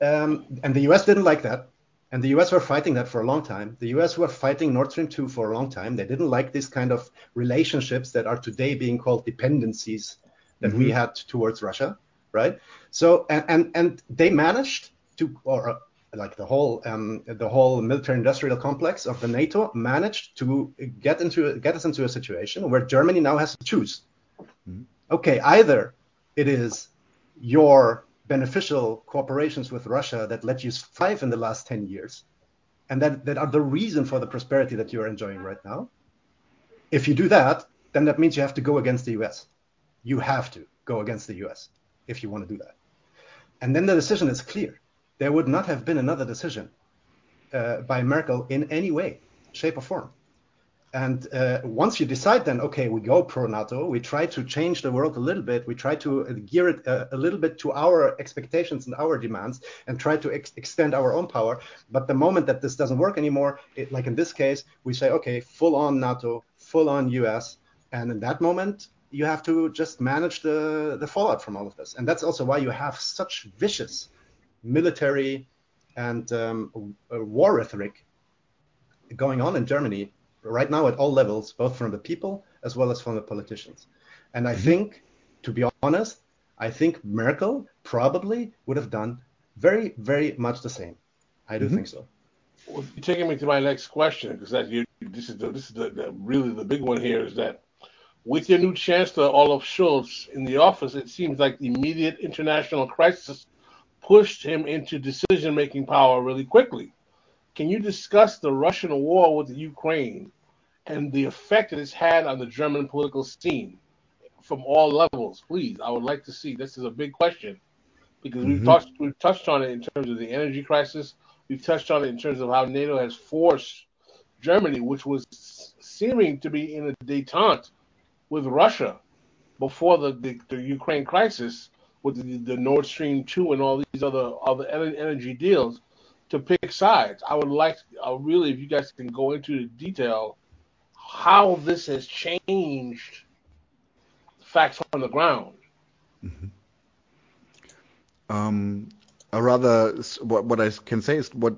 um, and the US didn't like that. And the US were fighting that for a long time. The US were fighting Nord Stream 2 for a long time. They didn't like this kind of relationships that are today being called dependencies that mm-hmm. we had towards Russia, right? So, and, and, and they managed to, or like the whole um, the whole military industrial complex of the NATO managed to get into get us into a situation where Germany now has to choose. Mm-hmm. Okay, either it is your beneficial cooperations with Russia that let you thrive in the last 10 years and that, that are the reason for the prosperity that you're enjoying right now. If you do that, then that means you have to go against the US. You have to go against the US if you want to do that. And then the decision is clear there would not have been another decision uh, by Merkel in any way, shape, or form. And uh, once you decide, then okay, we go pro NATO. We try to change the world a little bit. We try to gear it a, uh, a little bit to our expectations and our demands, and try to ex- extend our own power. But the moment that this doesn't work anymore, it, like in this case, we say okay, full on NATO, full on US, and in that moment, you have to just manage the the fallout from all of this. And that's also why you have such vicious military and um, war rhetoric going on in Germany right now at all levels, both from the people as well as from the politicians. And I mm-hmm. think, to be honest, I think Merkel probably would have done very, very much the same. I do mm-hmm. think so. Well, you're taking me to my next question because that you, this is the, this is the, the, really the big one here is that with your new chancellor Olaf Scholz in the office, it seems like the immediate international crisis pushed him into decision making power really quickly. Can you discuss the Russian war with the Ukraine and the effect it has had on the German political scene from all levels? Please, I would like to see. This is a big question because mm-hmm. we've touched we've touched on it in terms of the energy crisis. We've touched on it in terms of how NATO has forced Germany, which was seeming to be in a détente with Russia before the, the, the Ukraine crisis, with the, the Nord Stream 2 and all these other other energy deals to pick sides. I would like, uh, really, if you guys can go into the detail, how this has changed facts on the ground. Mm-hmm. Um, rather, what, what I can say is what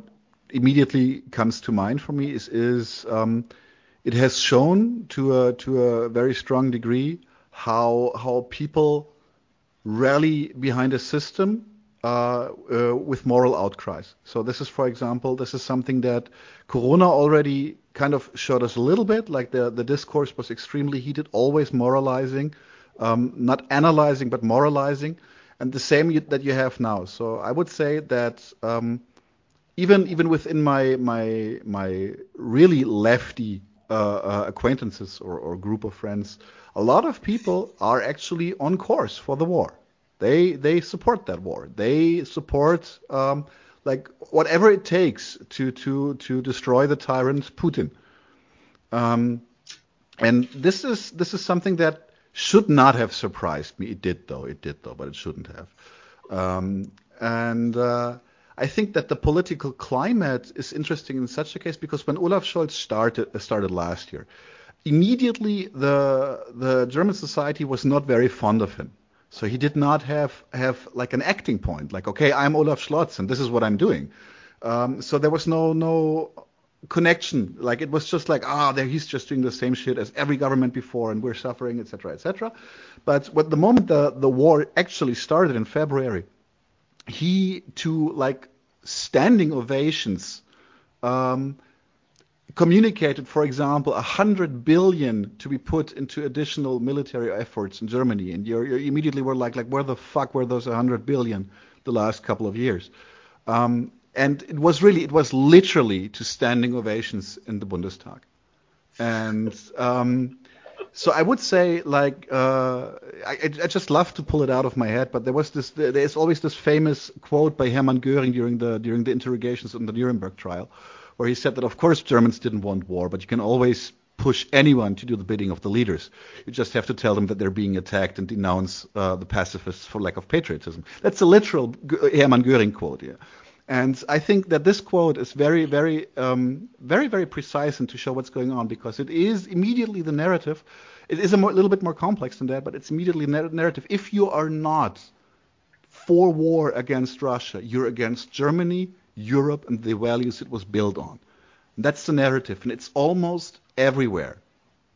immediately comes to mind for me is, is um, it has shown to a to a very strong degree how how people rally behind a system uh, uh, with moral outcries. So this is, for example, this is something that Corona already kind of showed us a little bit. Like the the discourse was extremely heated, always moralizing, um, not analyzing but moralizing, and the same you, that you have now. So I would say that. Um, even even within my my my really lefty uh, uh, acquaintances or, or group of friends, a lot of people are actually on course for the war. They they support that war. They support um, like whatever it takes to to to destroy the tyrant Putin. Um, and this is this is something that should not have surprised me. It did though. It did though, but it shouldn't have. Um, and uh, I think that the political climate is interesting in such a case because when Olaf Scholz started uh, started last year, immediately the the German society was not very fond of him. So he did not have have like an acting point, like okay, I'm Olaf Scholz and this is what I'm doing. Um, so there was no no connection. Like it was just like ah, there he's just doing the same shit as every government before, and we're suffering, etc., etc. But when the moment the the war actually started in February, he to like standing ovations um, communicated, for example, a hundred billion to be put into additional military efforts in Germany, and you immediately were like, like, where the fuck were those hundred billion the last couple of years? Um, and it was really, it was literally to standing ovations in the Bundestag, and um, so I would say, like, uh, I, I, just love to pull it out of my head, but there was this, there's always this famous quote by Hermann Göring during the during the interrogations in the Nuremberg trial, where he said that of course Germans didn't want war, but you can always push anyone to do the bidding of the leaders. You just have to tell them that they're being attacked and denounce uh, the pacifists for lack of patriotism. That's a literal Hermann Göring quote. Yeah. And I think that this quote is very, very, um, very, very precise and to show what's going on because it is immediately the narrative. It is a more, little bit more complex than that, but it's immediately narrative. If you are not for war against Russia, you're against Germany, Europe, and the values it was built on. That's the narrative, and it's almost everywhere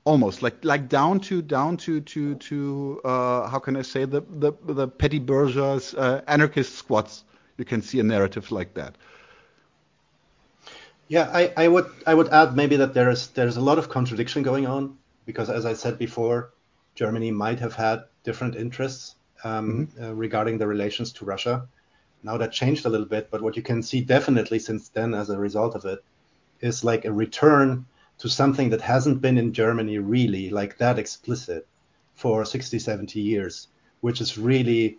almost like like down to down to to to uh, how can I say the the the petty bourgeois uh, anarchist squats you can see a narrative like that. Yeah, I, I would I would add maybe that there's there's a lot of contradiction going on because as I said before, Germany might have had different interests um, mm-hmm. uh, regarding the relations to Russia. Now that changed a little bit, but what you can see definitely since then as a result of it is like a return to something that hasn't been in Germany really like that explicit for 60, 70 years, which is really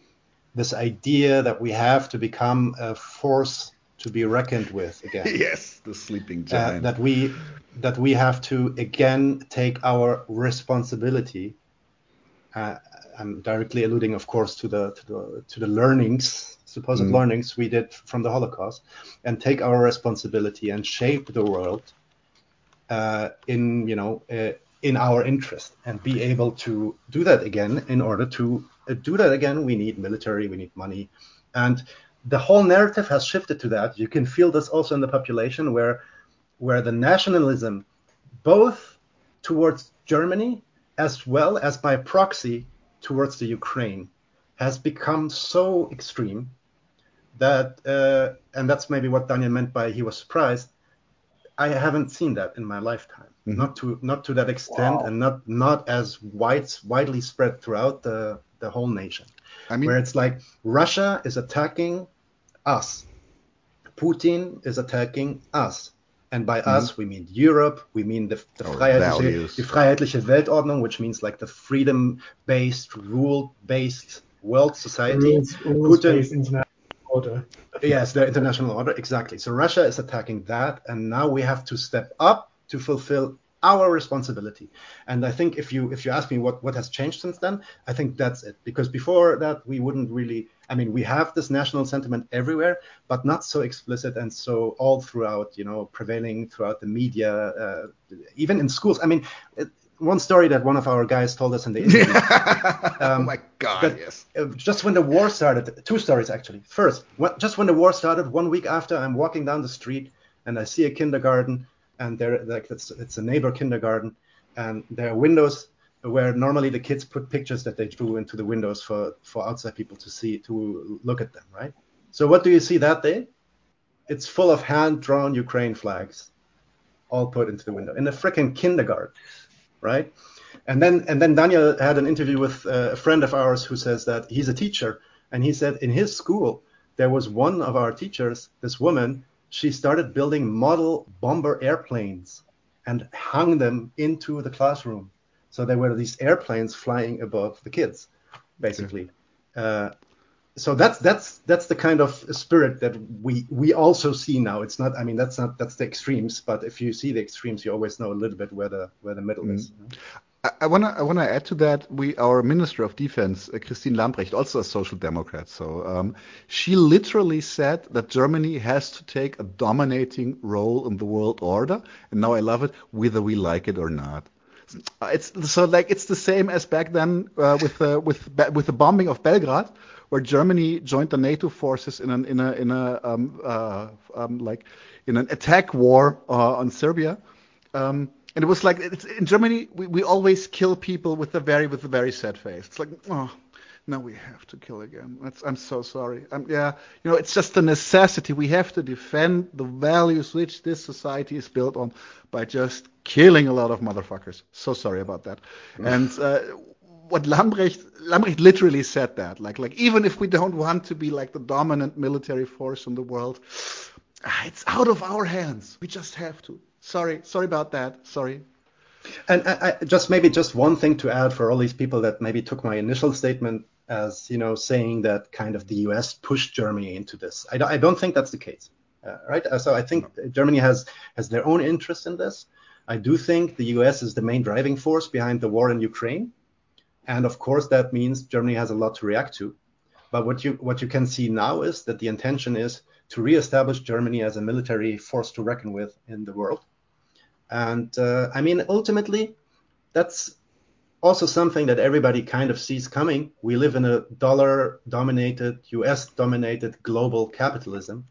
this idea that we have to become a force to be reckoned with again. yes, the sleeping uh, giant. Uh, that we that we have to again take our responsibility. Uh, I'm directly alluding, of course, to the to the to the learnings, supposed mm. learnings we did from the Holocaust, and take our responsibility and shape the world uh, in you know uh, in our interest, and be able to do that again in order to uh, do that again, we need military, we need money. And the whole narrative has shifted to that. You can feel this also in the population where where the nationalism, both towards Germany as well as by proxy towards the Ukraine, has become so extreme that, uh, and that's maybe what Daniel meant by he was surprised. I haven't seen that in my lifetime, mm-hmm. not to not to that extent, wow. and not not as wide widely spread throughout the the whole nation. I mean, where it's like Russia is attacking us, Putin is attacking us. And by mm-hmm. us, we mean Europe, we mean the, the, oh, freiheitliche, the freiheitliche Weltordnung, which means like the freedom based, rule based world society. Rules, rules Putin, international order. Yes, the international order, exactly. So Russia is attacking that, and now we have to step up to fulfill our responsibility. And I think if you if you ask me what what has changed since then, I think that's it. Because before that, we wouldn't really. I mean, we have this national sentiment everywhere, but not so explicit and so all throughout. You know, prevailing throughout the media, uh, even in schools. I mean. It, one story that one of our guys told us in the interview. um, oh my god! Yes. Uh, just when the war started, two stories actually. First, just when the war started, one week after, I'm walking down the street and I see a kindergarten and they're like it's, it's a neighbor kindergarten, and there are windows where normally the kids put pictures that they drew into the windows for for outside people to see to look at them, right? So what do you see that day? It's full of hand-drawn Ukraine flags, all put into the window in a freaking kindergarten, right? And then and then Daniel had an interview with uh, a friend of ours who says that he's a teacher, and he said in his school there was one of our teachers, this woman, she started building model bomber airplanes and hung them into the classroom. So there were these airplanes flying above the kids, basically. Uh, so that's that's that's the kind of spirit that we we also see now. It's not. I mean, that's not that's the extremes. But if you see the extremes, you always know a little bit where the where the middle mm. is. You know? I want to I want to add to that. We our Minister of Defense, uh, Christine Lambrecht, also a social democrat. So um, she literally said that Germany has to take a dominating role in the world order, and now I love it, whether we like it or not. It's so like it's the same as back then uh, with uh, with with the bombing of Belgrade, where Germany joined the NATO forces in an in a in a um, uh, um, like in an attack war uh, on Serbia. Um, and it was like in Germany we, we always kill people with a very with a very sad face. It's like oh now we have to kill again. That's, I'm so sorry. Um, yeah, you know it's just a necessity. We have to defend the values which this society is built on by just killing a lot of motherfuckers. So sorry about that. and uh, what Lambrecht Lambrecht literally said that like like even if we don't want to be like the dominant military force in the world, it's out of our hands. We just have to. Sorry, sorry about that. Sorry. And I, I, just maybe just one thing to add for all these people that maybe took my initial statement as you know saying that kind of the U.S. pushed Germany into this. I, I don't think that's the case, uh, right? Uh, so I think no. Germany has has their own interest in this. I do think the U.S. is the main driving force behind the war in Ukraine, and of course that means Germany has a lot to react to. But what you what you can see now is that the intention is to reestablish Germany as a military force to reckon with in the world and uh, I mean, ultimately, that's also something that everybody kind of sees coming. We live in a dollar dominated, US dominated global capitalism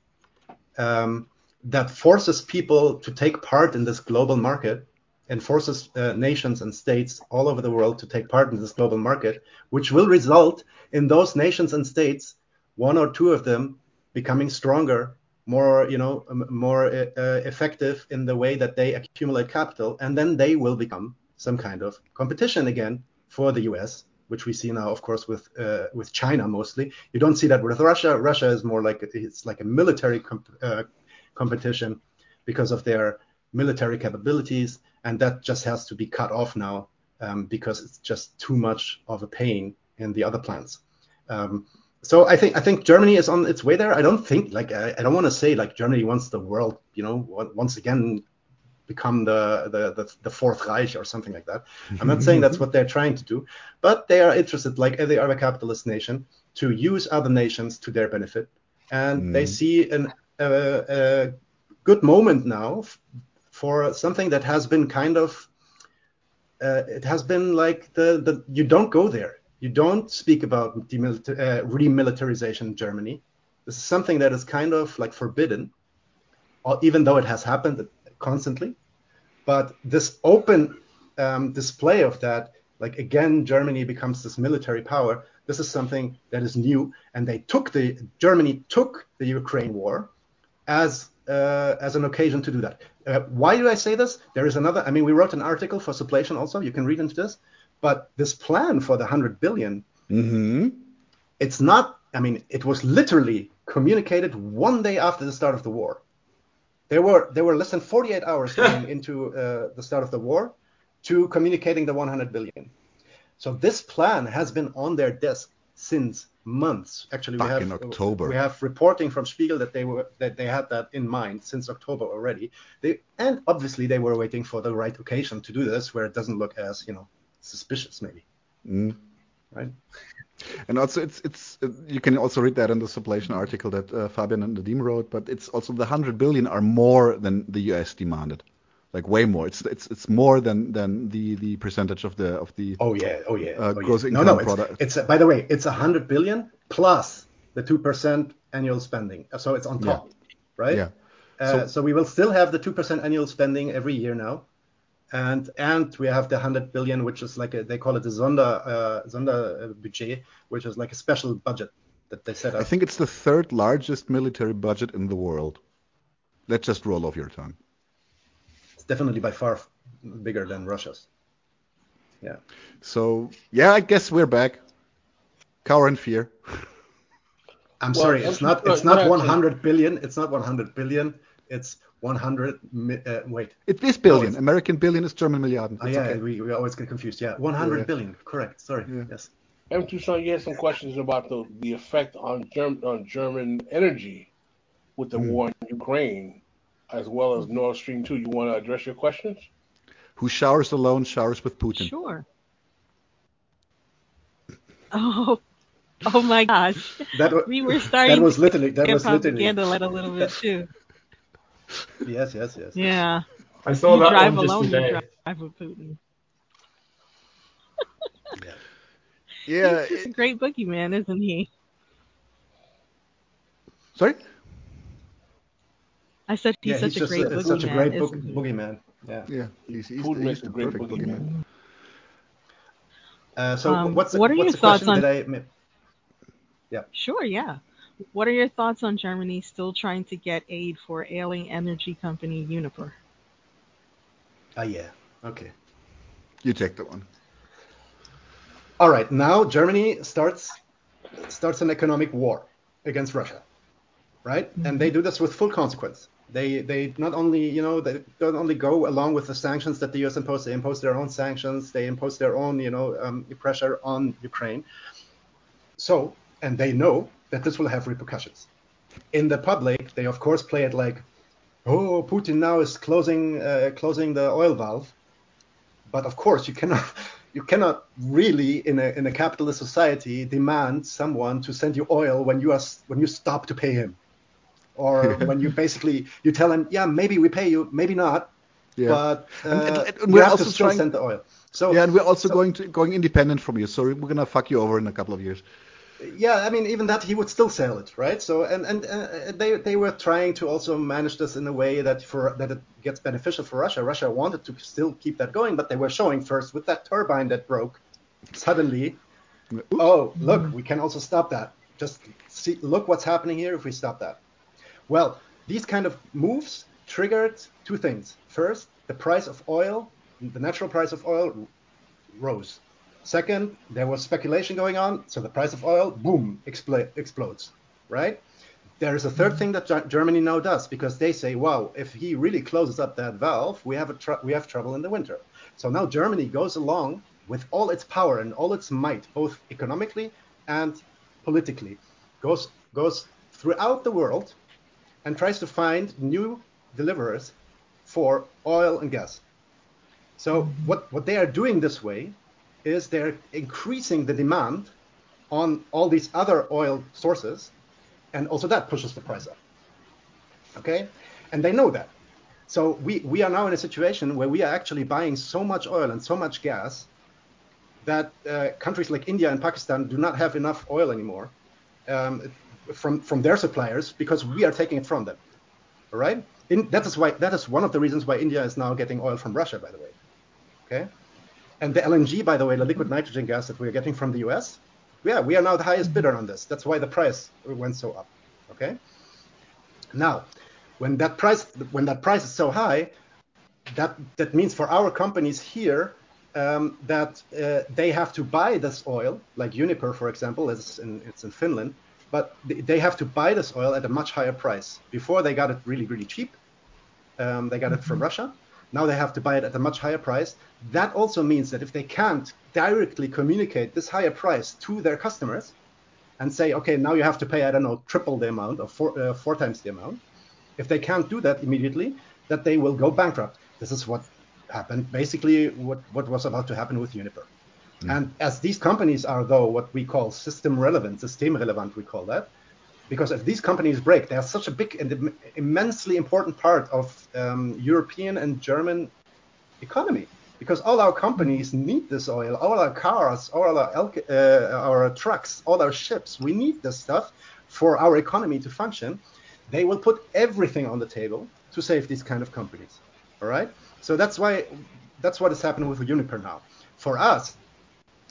um, that forces people to take part in this global market and forces uh, nations and states all over the world to take part in this global market, which will result in those nations and states, one or two of them, becoming stronger more you know more uh, effective in the way that they accumulate capital and then they will become some kind of competition again for the US which we see now of course with uh, with China mostly. You don't see that with Russia. Russia is more like it's like a military comp- uh, competition because of their military capabilities and that just has to be cut off now um, because it's just too much of a pain in the other plants. Um, so I think I think Germany is on its way there. I don't think like I, I don't want to say like Germany wants the world, you know, once again become the, the the, the fourth Reich or something like that. I'm not saying that's what they're trying to do, but they are interested, like every other capitalist nation, to use other nations to their benefit, and mm. they see an, uh, a good moment now for something that has been kind of uh, it has been like the the you don't go there you don't speak about uh, remilitarization in Germany. This is something that is kind of like forbidden, even though it has happened constantly. But this open um, display of that, like again, Germany becomes this military power. This is something that is new, and they took the Germany took the Ukraine war as uh, as an occasion to do that. Uh, why do I say this? There is another. I mean, we wrote an article for Sublation also. You can read into this. But this plan for the 100 billion, mm-hmm. it's not, I mean, it was literally communicated one day after the start of the war. There were, there were less than 48 hours going into uh, the start of the war to communicating the 100 billion. So this plan has been on their desk since months. Actually, Back we have in October. We have reporting from Spiegel that they were that they had that in mind since October already. They and obviously they were waiting for the right occasion to do this, where it doesn't look as you know suspicious, maybe. Mm. Right. And also, it's it's uh, you can also read that in the Sublation article that uh, Fabian and Nadim wrote. But it's also the hundred billion are more than the U.S. demanded, like way more. It's it's it's more than than the the percentage of the of the. Oh yeah, oh yeah. Uh, oh, gross yeah. income no, no, product. It's, it's by the way, it's a hundred billion plus the two percent annual spending. So it's on top, yeah. right? Yeah. Uh, So- so, we will still have the two percent annual spending every year now, and and we have the hundred billion, which is like a, they call it the Sonder uh, Sonderbudget, which is like a special budget that they set I think it's the third largest military budget in the world. Let's just roll off your tongue. It's definitely by far bigger than Russia's. Yeah. So yeah, I guess we're back. Cower and fear. I'm Well, sorry, it's not it's not 100 billion. It's not 100 billion. It's 100. mi- Uh, wait. It is this billion. it's- American billion is German Milliarden. Oh, It's yeah, okay. we, we always get confused. Yeah, 100 Yeah. billion. Correct. Sorry. Yeah. Yes. M. Toussaint, you had some questions about the, the effect on, Germ- on German energy with the Hmm. war in Ukraine, as well as Nord Stream 2. You want to address your questions? Who showers alone showers with Putin. Sure. Oh, oh my gosh. That wa- We were starting That was literally. That was get literally. propaganda a little bit too. Yes, yes, yes. Yeah. I saw you that drive one just alone, you today. drive with Putin. Yeah. Yeah. He's just a great boogeyman, isn't he? Sorry. I said he's yeah, such he's a just great a, boogeyman, such a great book, isn't boogeyman. Yeah. Yeah. He's, he's, Putin the, makes he's a the great perfect boogeyman. boogeyman. Uh, so Um, what's the, what are what's your the thoughts question? on- Did I? mi- Sure, yeah. What are your thoughts on Germany still trying to get aid for ailing energy company Uniper? Ah, yeah. Okay. You take that one. All right. Now Germany starts starts an economic war against Russia, right? And they do this with full consequence. They they not only you know they don't only go along with the sanctions that the U.S. imposed. They impose their own sanctions. They impose their own you know um, pressure on Ukraine. So and they know that this will have repercussions. In the public, they of course play it like, oh, Putin now is closing uh, closing the oil valve, but of course you cannot you cannot really in a in a capitalist society demand someone to send you oil when you are when you stop to pay him or when you basically you tell him yeah maybe we pay you maybe not Yeah. but uh, And- and- we're have also to still trying- send the oil so yeah, and we're also so- going to going independent from you, so we're gonna fuck you over in a couple of years. Yeah i mean even that he would still sell it right? So and and uh, they they were trying to also manage this in a way that for that it gets beneficial for russia. Russia wanted to still keep that going but they were showing first with that turbine that broke suddenly. Oh look we can also stop that. Just see look what's happening here if we stop that. Well these kind of moves triggered two things. First the price of oil the natural price of oil rose Second, there was speculation going on, so the price of oil, boom, expl- explodes, right? There is a third thing that Ge- Germany now does because they say, wow, if he really closes up that valve, we have a tr- we have trouble in the winter. So now Germany goes along with all its power and all its might, both economically and politically, goes goes throughout the world and tries to find new deliverers for oil and gas. So what, what they are doing this way is they're increasing the demand on all these other oil sources, and also that pushes the price up. Okay, and they know that. So we, we are now in a situation where we are actually buying so much oil and so much gas that uh, countries like India and Pakistan do not have enough oil anymore um, from from their suppliers because we are taking it from them. All right, in, that is why that is one of the reasons why India is now getting oil from Russia, by the way. Okay. And the LNG, by the way, the liquid nitrogen gas that we're getting from the US, yeah, we are now the highest bidder on this. That's why the price went so up. Okay. Now, when that price when that price is so high, that that means for our companies here um, that uh, they have to buy this oil, like Uniper, for example, it's in, it's in Finland, but they- they have to buy this oil at a much higher price. Before they got it really really cheap, um, they got it from Russia. Now they have to buy it at a much higher price. That also means that if they can't directly communicate this higher price to their customers and say, okay, now you have to pay, I don't know, triple the amount or four, uh, four times the amount, if they can't do that immediately, that they will go bankrupt. This is what happened, basically what, what was about to happen with Uniper. And as these companies are, though, what we call system relevant, system relevant, we call that, because if these companies break, they are such a big and immensely important part of um, European and German economy. Because all our companies need this oil, all our cars, all our, elk- uh, our trucks, all our ships, we need this stuff for our economy to function. they will put everything on the table to save these kind of companies. All right. So that's why that's what is happening with Uniper now. For us,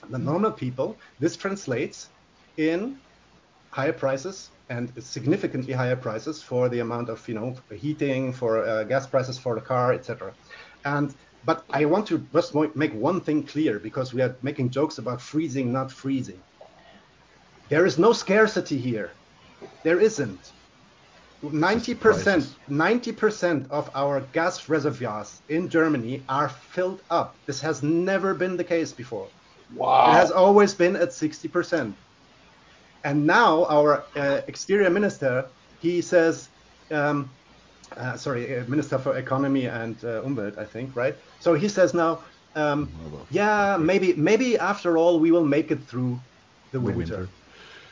the normal people, this translates in higher prices and significantly higher prices for the amount of you know heating, for uh, gas prices for the car, etc. And but I want to just make one thing clear because we are making jokes about freezing, not freezing. There is no scarcity here. There isn't. 90%, 90% of our gas reservoirs in Germany are filled up. This has never been the case before. Wow. It has always been at 60%. And now our uh, exterior minister, he says, um, uh, sorry, uh, Minister for Economy and uh, Umwelt, I think, right? So he says now, um, yeah, maybe, maybe after all we will make it through the winter. winter.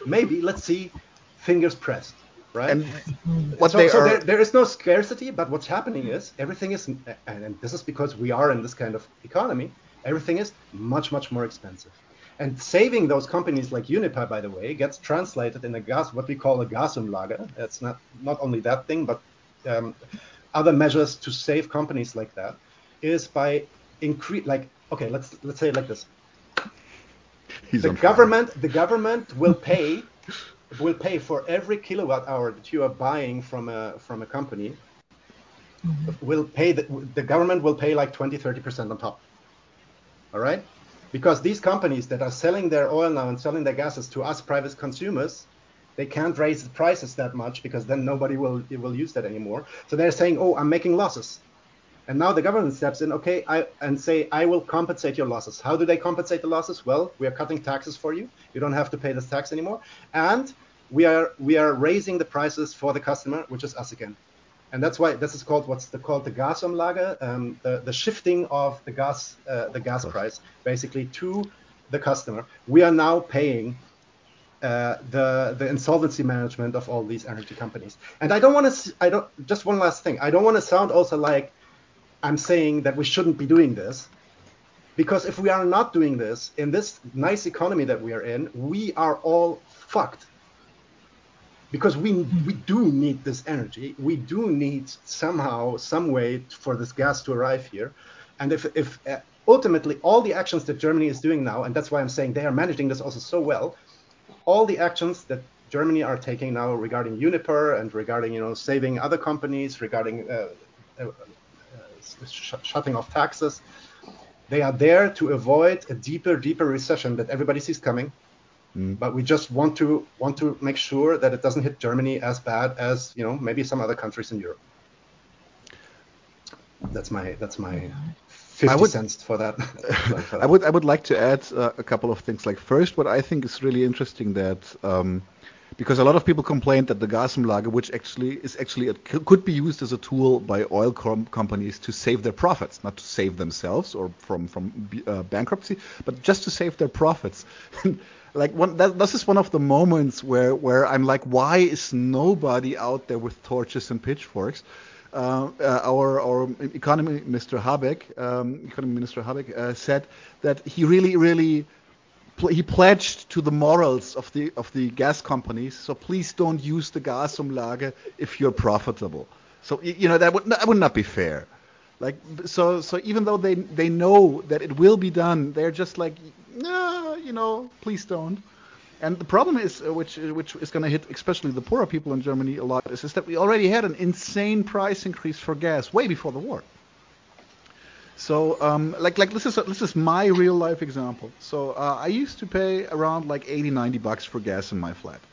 Maybe, let's see, fingers pressed, right? And what so, they so are... there, there is no scarcity, but what's happening is everything is, and this is because we are in this kind of economy, everything is much, much more expensive. And saving those companies like Uniper, by the way, gets translated in a gas, what we call a Gasumlage. It's not not only that thing, but um, other measures to save companies like that is by increase. Like, okay, let's let's say it like this: He's the government fire. the government will pay will pay for every kilowatt hour that you are buying from a from a company. Mm-hmm. Will pay the, the government will pay like 20 30 percent on top. All right because these companies that are selling their oil now and selling their gases to us private consumers they can't raise the prices that much because then nobody will will use that anymore. So they're saying oh i'm making losses. And now the government steps in okay I, and say i will compensate your losses. How do they compensate the losses? Well we are cutting taxes for you. You don't have to pay this tax anymore. And we are we are raising the prices for the customer which is us again and that's why this is called what's the, called the Gasumlage, um, the, the shifting of the gas uh, the gas price basically to the customer. We are now paying uh, the the insolvency management of all these energy companies. And I don't want to I don't just one last thing. I don't want to sound also like I'm saying that we shouldn't be doing this. Because if we are not doing this in this nice economy that we are in, we are all fucked because we we do need this energy. We do need somehow some way for this gas to arrive here, and if if uh, ultimately all the actions that Germany is doing now, and that's why I'm saying they are managing this also so well, all the actions that Germany are taking now regarding Uniper and regarding you know saving other companies, regarding uh, uh, uh sh- shutting off taxes, they are there to avoid a deeper, deeper recession that everybody sees coming Mm. But we just want to want to make sure that it doesn't hit Germany as bad as you know maybe some other countries in Europe. That's my that's my 50 would, cents for that. I would I would like to add uh, a couple of things. Like first, what I think is really interesting that um, because a lot of people complained that the Gasumlage, which actually is actually a, could be used as a tool by oil com- companies to save their profits, not to save themselves or from from uh, bankruptcy, but just to save their profits. like one that, this is one of the moments where where I'm like, why is nobody out there with torches and pitchforks? Uh, uh, our our economy Mr. Habeck, um, economy minister Habeck uh, said that he really really pl- he pledged to the morals of the of the gas companies. So please don't use the Gasumlage if you're profitable. So you know that would that would not be fair. Like so so even though they they know that it will be done, they're just like no, you know, please don't. And the problem is, uh, which uh, which is going to hit especially the poorer people in Germany a lot, is, is that we already had an insane price increase for gas way before the war. So, um, like like this is this is my real life example. So uh, I used to pay around like 80, 90 bucks for gas in my flat,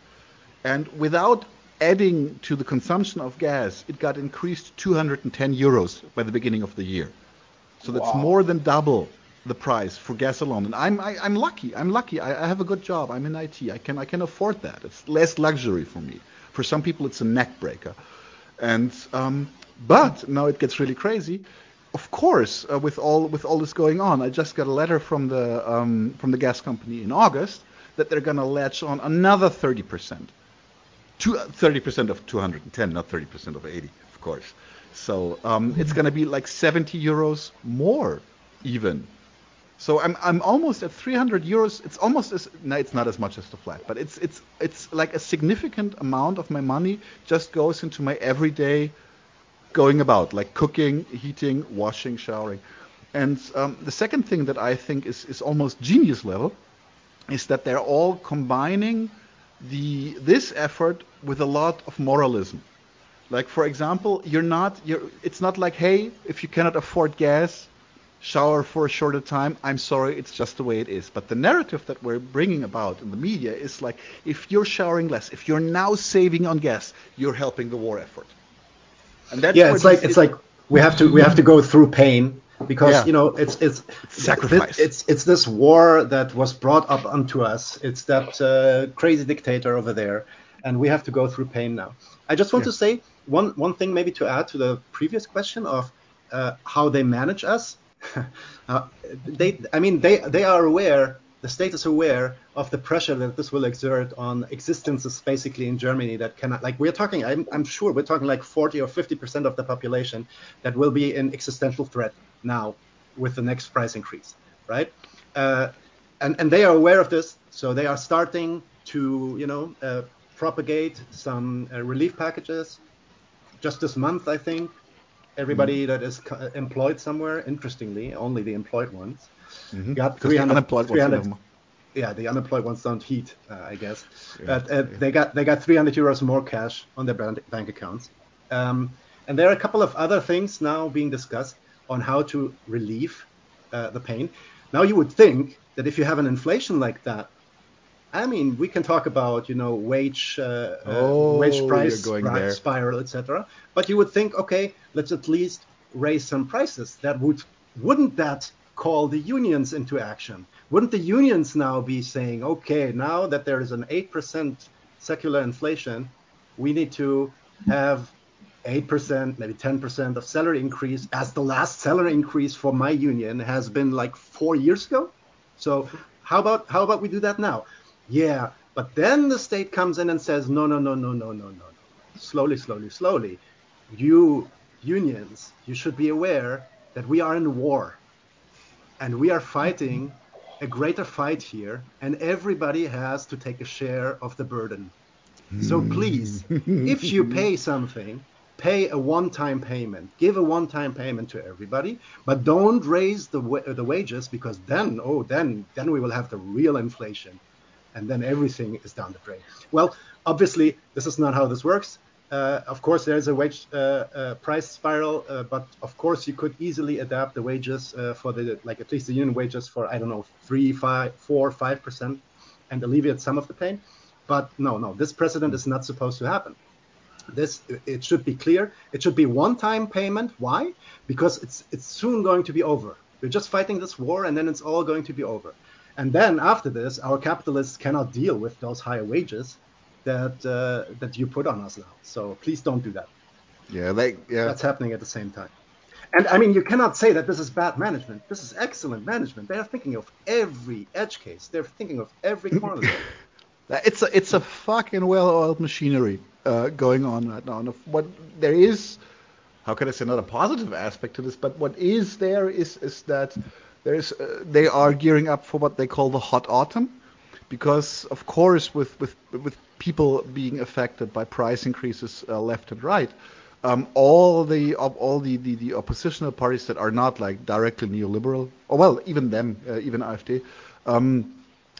and without adding to the consumption of gas, it got increased 210 euros by the beginning of the year. So that's wow. more than double the price for gas alone. And I'm I, am i am lucky. I'm lucky. I, I, have a good job. I'm in IT. I can I can afford that. It's less luxury for me. For some people, it's a neck breaker. And um, but now it gets really crazy. Of course, uh, with all with all this going on, I just got a letter from the um, from the gas company in August that they're going to latch on another 30 percent. 30 percent of 210, not 30 percent of 80, of course. So um, it's going to be like 70 euros more even So I'm I'm almost at 300 euros. It's almost as no, it's not as much as the flat, but it's it's it's like a significant amount of my money just goes into my everyday going about, like cooking, heating, washing, showering. And um, the second thing that I think is is almost genius level is that they're all combining the this effort with a lot of moralism. Like for example, you're not you're it's not like hey, if you cannot afford gas, shower for a shorter time. I'm sorry, it's just the way it is. But the narrative that we're bringing about in the media is like if you're showering less, if you're now saving on gas, you're helping the war effort. And that's yeah, it's like it's like we have to we have to go through pain because yeah. you know it's it's sacrifice. It's it's this war that was brought up onto us. It's that uh, crazy dictator over there, and we have to go through pain now. I just want yeah. to say one one thing maybe to add to the previous question of uh, how they manage us uh, they, I mean, they they are aware. The state is aware of the pressure that this will exert on existences basically in Germany that cannot, like we're talking, I'm, I'm sure we're talking like 40 or 50% of the population that will be in existential threat now with the next price increase, right? Uh, and, and they are aware of this, so they are starting to, you know, uh, propagate some uh, relief packages. Just this month, I think, everybody mm-hmm. that is employed somewhere, interestingly, only the employed ones, mm-hmm. got 300, unemployed 300 yeah, the unemployed ones don't heat, uh, I guess. Yeah, but uh, yeah. they got they got 300 euros more cash on their bank accounts. Um, and there are a couple of other things now being discussed on how to relieve uh, the pain. Now you would think that if you have an inflation like that, I mean, we can talk about you know wage uh, uh oh, wage price spiral, etc. But you would think, okay, let's at least raise some prices. That would wouldn't that call the unions into action? Wouldn't the unions now be saying, okay, now that there is an eight percent secular inflation, we need to have 8%, maybe 10% of salary increase, as the last salary increase for my union has been like four years ago. So how about how about we do that now? Yeah, but then the state comes in and says, no, no, no, no, no, no, no. No slowly, slowly, slowly. You unions, you should be aware that we are in war and we are fighting a greater fight here, and everybody has to take a share of the burden. So hmm. please, if you pay something, pay a one-time payment. Give a one-time payment to everybody, but don't raise the the wages because then, oh, then then we will have the real inflation and then everything is down the drain. Well, obviously, this is not how this works. Uh, of course, there is a wage uh, uh, price spiral, but of course, you could easily adapt the wages for the like at least the union wages for I don't know three, five, four, five percent, and alleviate some of the pain. But no, no, this precedent is not supposed to happen. This it should be clear. It should be one-time payment. Why? Because it's it's soon going to be over. We're just fighting this war, and then it's all going to be over. And then after this, our capitalists cannot deal with those higher wages that uh, that you put on us now. So please don't do that. Yeah, like yeah, that's happening at the same time. And I mean, you cannot say that this is bad management. This is excellent management. They are thinking of every edge case. They're thinking of every corner. it's a it's a fucking well-oiled machinery uh, going on right now. And what there is, how can I say, not a positive aspect to this, but what is there is is that there's, uh, they are gearing up for what they call the hot autumn, because of course with with with people being affected by price increases uh, left and right, um, all the all the, the, the oppositional parties that are not like directly neoliberal, or well even them, uh, even AfD. Um,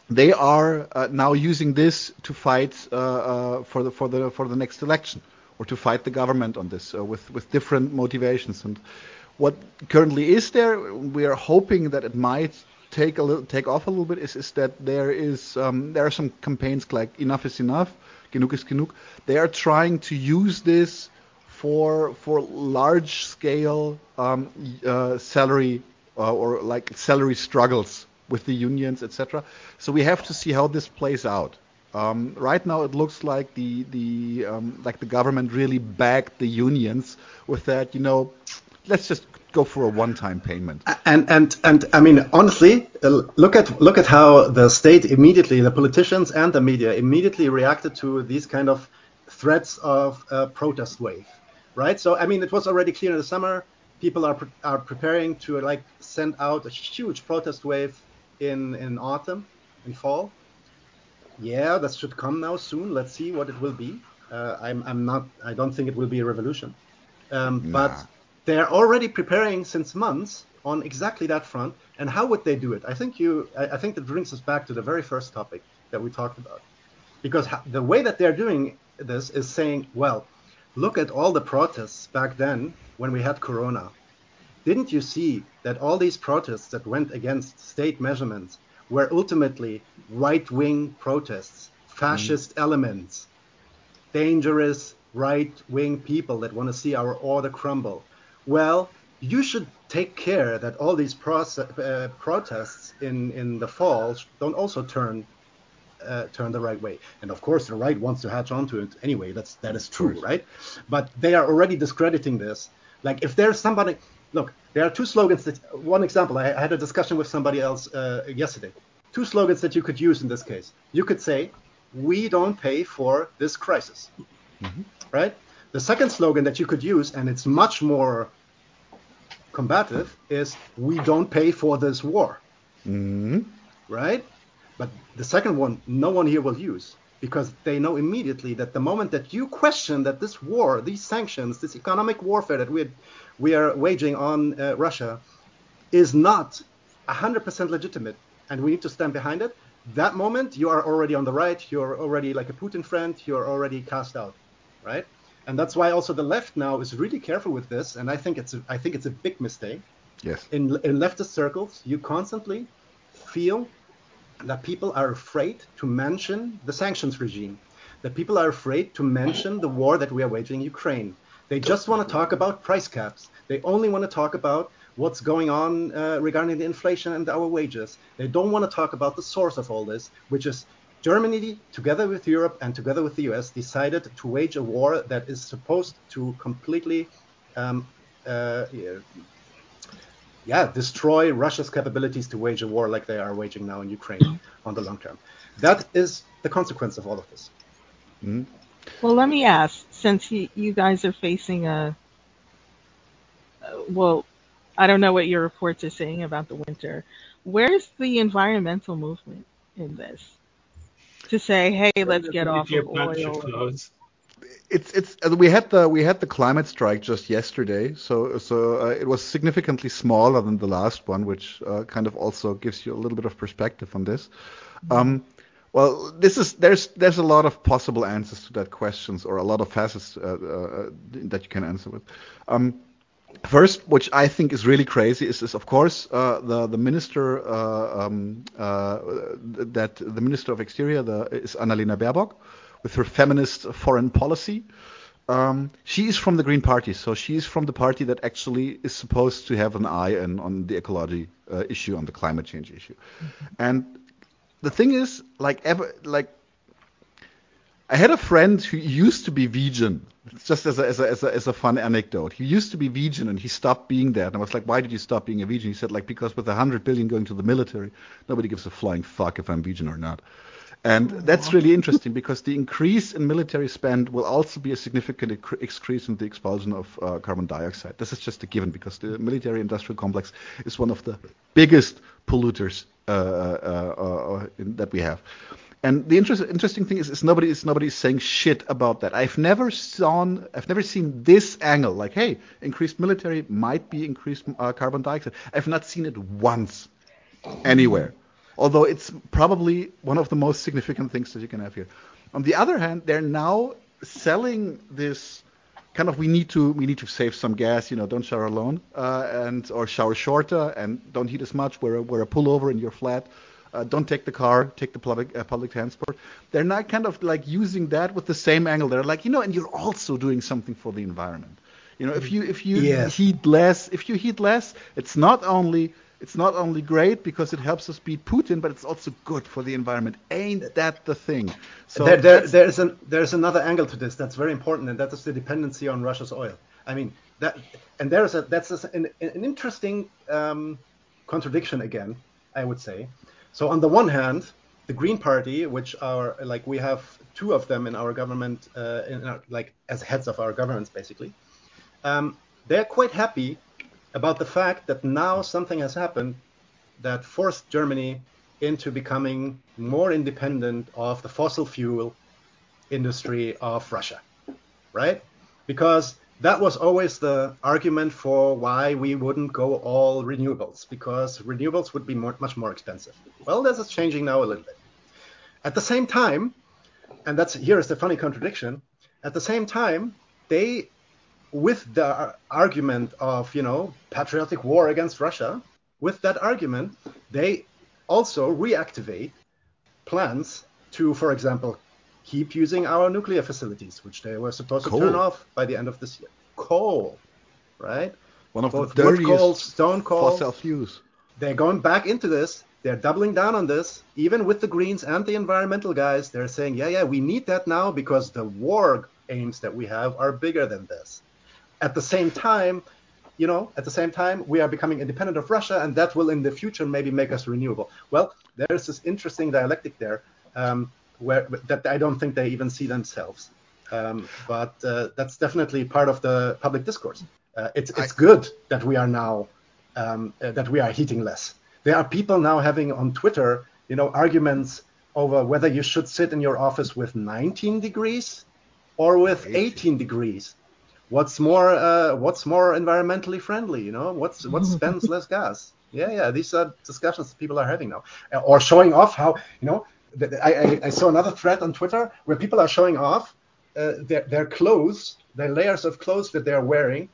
they are uh, now using this to fight uh, uh, for the for the for the next election, or to fight the government on this uh, with with different motivations. And what currently is there, we are hoping that it might take a little, take off a little bit. Is, is that there is um, there are some campaigns like Enough is Enough, Genug is Genug. They are trying to use this for for large scale um, uh, salary uh, or like salary struggles with the unions, etc. So we have to see how this plays out. Um, right now, it looks like the the um, like the government really backed the unions with that. You know, let's just go for a one-time payment. And and and I mean, honestly, uh, look at look at how the state immediately, the politicians and the media immediately reacted to these kind of threats of a protest wave, right? So I mean, it was already clear in the summer. people are pre- are preparing to like send out a huge protest wave in in autumn, in fall. Yeah, that should come now soon. Let's see what it will be. Uh, I'm I'm not. I don't think it will be a revolution, um, Nah. but they're already preparing since months on exactly that front. And how would they do it? I think you. I, I think that brings us back to the very first topic that we talked about, because the way that they're doing this is saying, well, look at all the protests back then when we had Corona. Didn't you see that all these protests that went against state measurements were ultimately right-wing protests, fascist mm-hmm. elements, dangerous right-wing people that want to see our order crumble? Well, you should take care that all these proce- uh, protests in, in the fall don't also turn uh, turn the right way. And of course, the right wants to hatch onto it anyway. That's that is true, right? But they are already discrediting this. Like if there's somebody, look, there are two slogans. That one example. I, had a discussion with somebody else uh, yesterday. Two slogans that you could use in this case. You could say, "We don't pay for this crisis," right? The second slogan that you could use, and it's much more combative, is "We don't pay for this war." hmm right? But the second one, no one here will use because they know immediately that the moment that you question that this war, these sanctions, this economic warfare that we we are waging on uh, Russia is not 100% legitimate and we need to stand behind it, that moment you are already on the right, you're already like a Putin friend, you're already cast out, right? And that's why also the left now is really careful with this, and I think it's a, I think it's a big mistake Yes. in, in leftist circles, you constantly feel that people are afraid to mention the sanctions regime, that people are afraid to mention the war that we are waging in Ukraine. They just want to talk about price caps. They only want to talk about what's going on uh, regarding the inflation and our wages. They don't want to talk about the source of all this, which is Germany, together with Europe and together with the US, decided to wage a war that is supposed to completely um, uh, yeah, yeah, destroy Russia's capabilities to wage a war like they are waging now in Ukraine on the long term. That is the consequence of all of this. Well, let me ask, since you, you guys are facing a, uh, well, I don't know what your reports are saying about the winter. Where's the environmental movement in this? To say, hey, let's get off of plants should oil. It's it's uh, we had the we had the climate strike just yesterday, so so uh, it was significantly smaller than the last one, which uh, kind of also gives you a little bit of perspective on this. Um, well, this is there's there's a lot of possible answers to that questions or a lot of facets uh, uh, that you can answer with. Um, First, which I think is really crazy, is, is of course uh, the the minister uh, um, uh, that the minister of exterior the, is Annalena Baerbock with her feminist foreign policy. Um, she is from the Green Party, so she is from the party that actually is supposed to have an eye on, on the ecology uh, issue, on the climate change issue. And the thing is, like ever, like I had a friend who used to be vegan, just as a, as a, as a, as a fun anecdote. He used to be vegan and he stopped being that. And I was like, why did you stop being a vegan? He said, like, because with a 100 billion going to the military, nobody gives a flying fuck if I'm vegan or not. And that's really interesting because the increase in military spend will also be a significant increase in the expulsion of uh, carbon dioxide. This is just a given because the military industrial complex is one of the biggest polluters uh, uh, uh, in, that we have. And the interest, interesting thing is, is nobody is nobody saying shit about that. I've never seen I've never seen this angle. Like, hey, increased military might be increased uh, carbon dioxide. I've not seen it once anywhere. Although it's probably one of the most significant things that you can have here. On the other hand, they're now selling this kind of we need to we need to save some gas. You know, don't shower alone uh, and or shower shorter and don't heat as much. Wear a, wear a pullover in your flat. Uh, don't take the car, take the public uh, public transport. They're not kind of like using that with the same angle. They're like, you know, and you're also doing something for the environment. You know, if you if you heat less, if you heat less, it's not only it's not only great because it helps us beat Putin, but it's also good for the environment. Ain't that the thing? So there, there, there's an there's another angle to this that's very important, and that is the dependency on Russia's oil. I mean that, and there's a that's a, an, an interesting um, contradiction again, I would say. So on the one hand, the Green Party, which are like we have two of them in our government, uh, in our, like as heads of our governments, basically, um, they're quite happy about the fact that now something has happened that forced Germany into becoming more independent of the fossil fuel industry of Russia, right? Because that was always the argument for why we wouldn't go all renewables, because renewables would be more, much more expensive. Well, this is changing now a little bit. At the same time, and that's here is the funny contradiction. At the same time, they, with the argument of you know patriotic war against Russia, with that argument, they also reactivate plans to, for example, keep using our nuclear facilities, which they were supposed Coal. to turn off by the end of this year. Coal, right? One of Both the wood dirtiest coal, stone coal. fossil fuels. They're going back into this. They're doubling down on this, even with the Greens and the environmental guys. They're saying, yeah, yeah, we need that now because the war aims that we have are bigger than this. At the same time, you know, at the same time, we are becoming independent of Russia, and that will in the future maybe make us renewable. Well, there's this interesting dialectic there, um, where that I don't think they even see themselves. Um, but uh, that's definitely part of the public discourse. Uh, it's it's good that we are now um, uh, that we are heating less. There are people now having on Twitter, you know, arguments over whether you should sit in your office with 19 degrees or with 18 degrees. What's more, uh, what's more environmentally friendly? You know, what's what spends less gas? Yeah, yeah. These are discussions people are having now, or showing off how you know. I, I, I saw another thread on Twitter where people are showing off uh, their, their clothes, their layers of clothes that they're wearing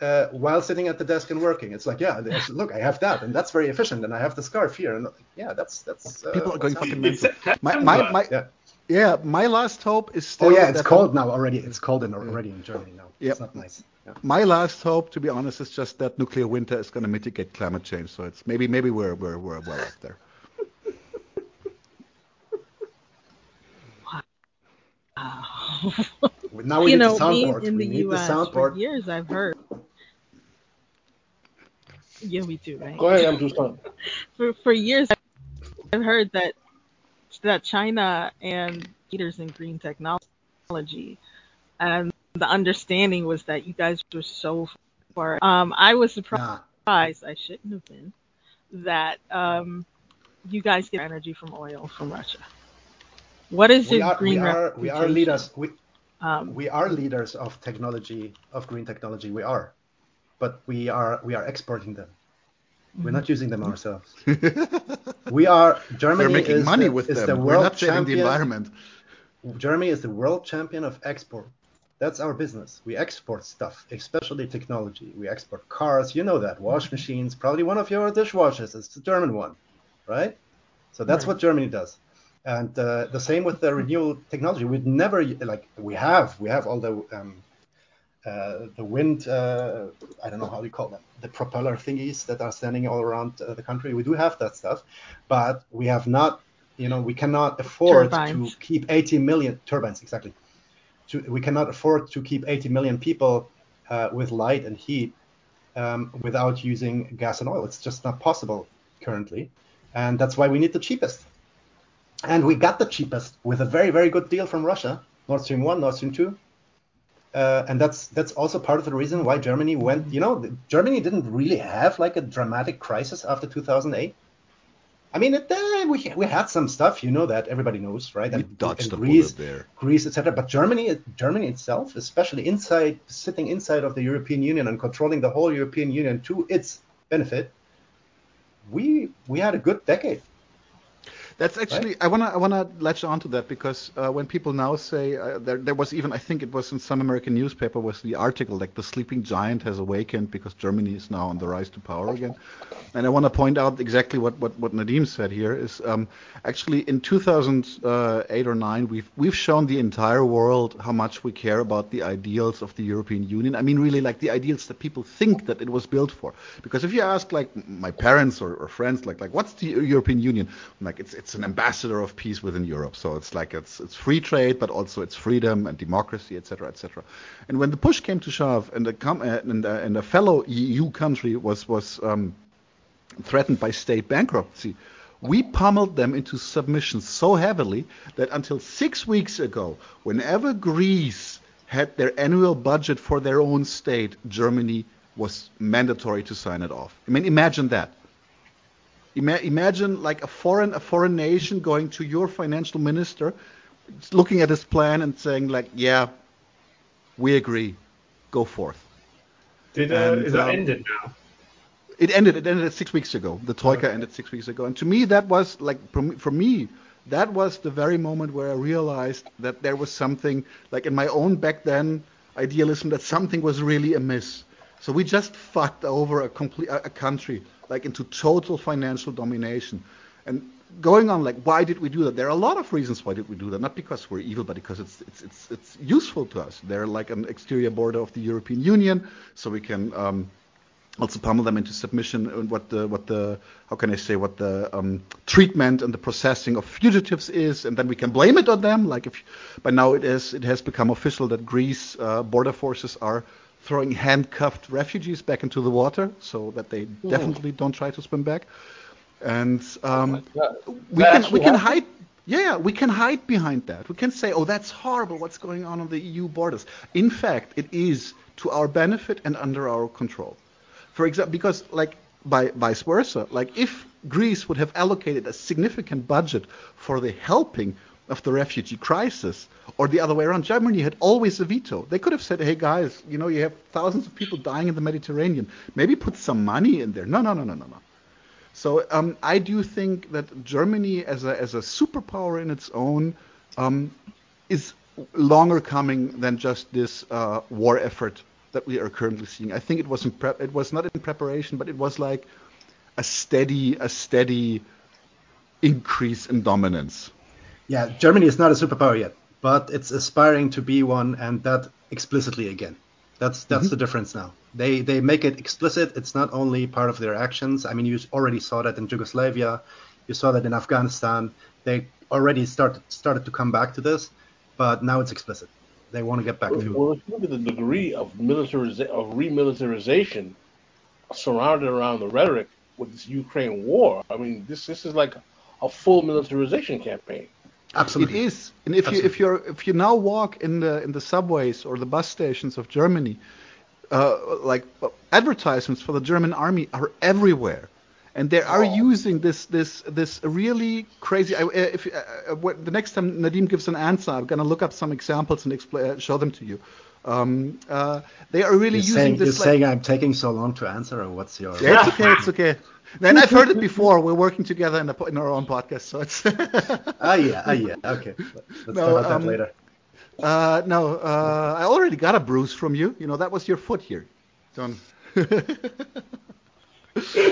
uh, while sitting at the desk and working. It's like, yeah, look, I have that, and that's very efficient, and I have the scarf here, and yeah, that's that's. Uh, People are going fucking mental. My, my, my, Yeah. yeah, my last hope is still. Oh yeah, it's cold now already. It's cold in, already in Germany now. Yep. It's not nice. Yeah. My last hope, to be honest, is just that nuclear winter is going to mitigate climate change. So it's maybe maybe we're we're we're well off there. Now we you need know, the soundboard. in we the need U.S. the for soundboard. years, I've heard. Yeah, we do, right? Go ahead, I'm just. For for years, I've heard that that China and leaders in green technology, and the understanding was that you guys were so far. Um, I was surprised. Nah, I shouldn't have been. That um, you guys get energy from oil from Russia. What is we your are we green are we are leaders. We Um, we are leaders of technology of green technology. We are, but we are we are exporting them. We're not using them ourselves. we are Germany We're making is money the, with is them. the We're world not saving champion. the environment. Germany is the world champion of export. That's our business. We export stuff, especially technology. We export cars. You know that. Wash machines. Probably one of your dishwashers is the German one, right? So that's Right. what Germany does. And uh, the same with the renewable technology. We'd never like we have we have all the um, uh, the wind. Uh, I don't know how you call them. The propeller thingies that are standing all around uh, the country. We do have that stuff, but we have not. You know, we cannot afford Turbines. to keep 80 million turbines exactly. To, we cannot afford to keep 80 million people uh, with light and heat um, without using gas and oil. It's just not possible currently, and that's why we need the cheapest. And we got the cheapest with a very very good deal from Russia, Nord Stream one, Nord Stream two. Uh, and that's that's also part of the reason why Germany went. You know, Germany didn't really have like a dramatic crisis after 2008. I mean, it, uh, we we had some stuff, you know that everybody knows, right? We And- dodged and Greece, there. Greece, etc. But Germany, Germany itself, especially inside, sitting inside of the European Union and controlling the whole European Union to its benefit, we we had a good decade. That's actually I wanna I wanna latch on to that because uh, when people now say uh, there there was even I think it was in some American newspaper was the article like the sleeping giant has awakened because Germany is now on the rise to power again, and I want to point out exactly what what what Nadim said here is um, actually in 2008 or nine we've we've shown the entire world how much we care about the ideals of the European Union. I mean really like the ideals that people think that it was built for. Because if you ask like my parents or, or friends like like what's the European Union? I'm like it's it's an ambassador of peace within Europe. So it's like it's it's free trade, but also it's freedom and democracy, etc., etc. And when the push came to shove, and a com- uh, and, a, and a fellow EU country was was um, threatened by state bankruptcy, we pummeled them into submission so heavily that until six weeks ago, whenever Greece had their annual budget for their own state, Germany was mandatory to sign it off. I mean, imagine that. Ima- imagine like a foreign a foreign nation going to your financial minister, looking at his plan and saying like, yeah, we agree, go forth. Did uh, And, is that um, ended now? It ended. It ended six weeks ago. The troika Okay. ended six weeks ago, and to me, that was like for me, that was the very moment where I realized that there was something like in my own back then idealism that something was really amiss. So we just fucked over a complete a country like into total financial domination, and going on like why did we do that? There are a lot of reasons why did we do that. Not because we're evil, but because it's it's it's it's useful to us. They're like an exterior border of the European Union, so we can. Um, also pummel them into submission and what the what the how can I say what the um, treatment and the processing of fugitives is, and then we can blame it on them. Like if by now it is it has become official that Greece uh, border forces are throwing handcuffed refugees back into the water so that they definitely don't try to swim back. And um, we That can we can happened? hide yeah we can hide behind that. We can say oh that's horrible what's going on on the eu borders? In fact it is to our benefit and under our control. For example because like by vice versa like if greece would have allocated a significant budget for the helping of the refugee crisis or the other way around. Germany had always a veto. They could have said hey guys you know you have thousands of people dying in the mediterranean. Maybe put some money in there. No no no no no no. So um, I do think that Germany, as a as a superpower in its own, um, is longer coming than just this uh, war effort that we are currently seeing. I think it was in prep, it was not in preparation, but it was like a steady a steady increase in dominance. Yeah, Germany is not a superpower yet, but it's aspiring to be one, and that explicitly again. That's that's mm-hmm. the difference now. They they make it explicit. It's not only part of their actions. I mean, you already saw that in Yugoslavia, you saw that in Afghanistan. They already started started to come back to this, but now it's explicit. They want to get back to. Well, if you look at the degree of militariza- of remilitarization surrounded around the rhetoric with this Ukraine war, I mean, this this is like a full militarization campaign. Absolutely. It is, and if you if you're if you now walk in the in the subways or the bus stations of Germany, uh, like advertisements for the German army are everywhere, and they are Oh. using this this this really crazy. I, uh, if uh, uh, what- the next time Nadim gives an answer, I'm gonna look up some examples and expl- uh, show them to you. Um, uh, they are really You're using saying, you're like, saying I'm taking so long to answer, or what's your? yeah, it's okay, it's okay. Then I've heard it before. We're working together in, a, in our own podcast, so it's. Ah, yeah, ah, yeah. Okay, let's No, talk about um, that later. Uh, no, uh, I already got a bruise from you. You know, that was your foot here. Don't.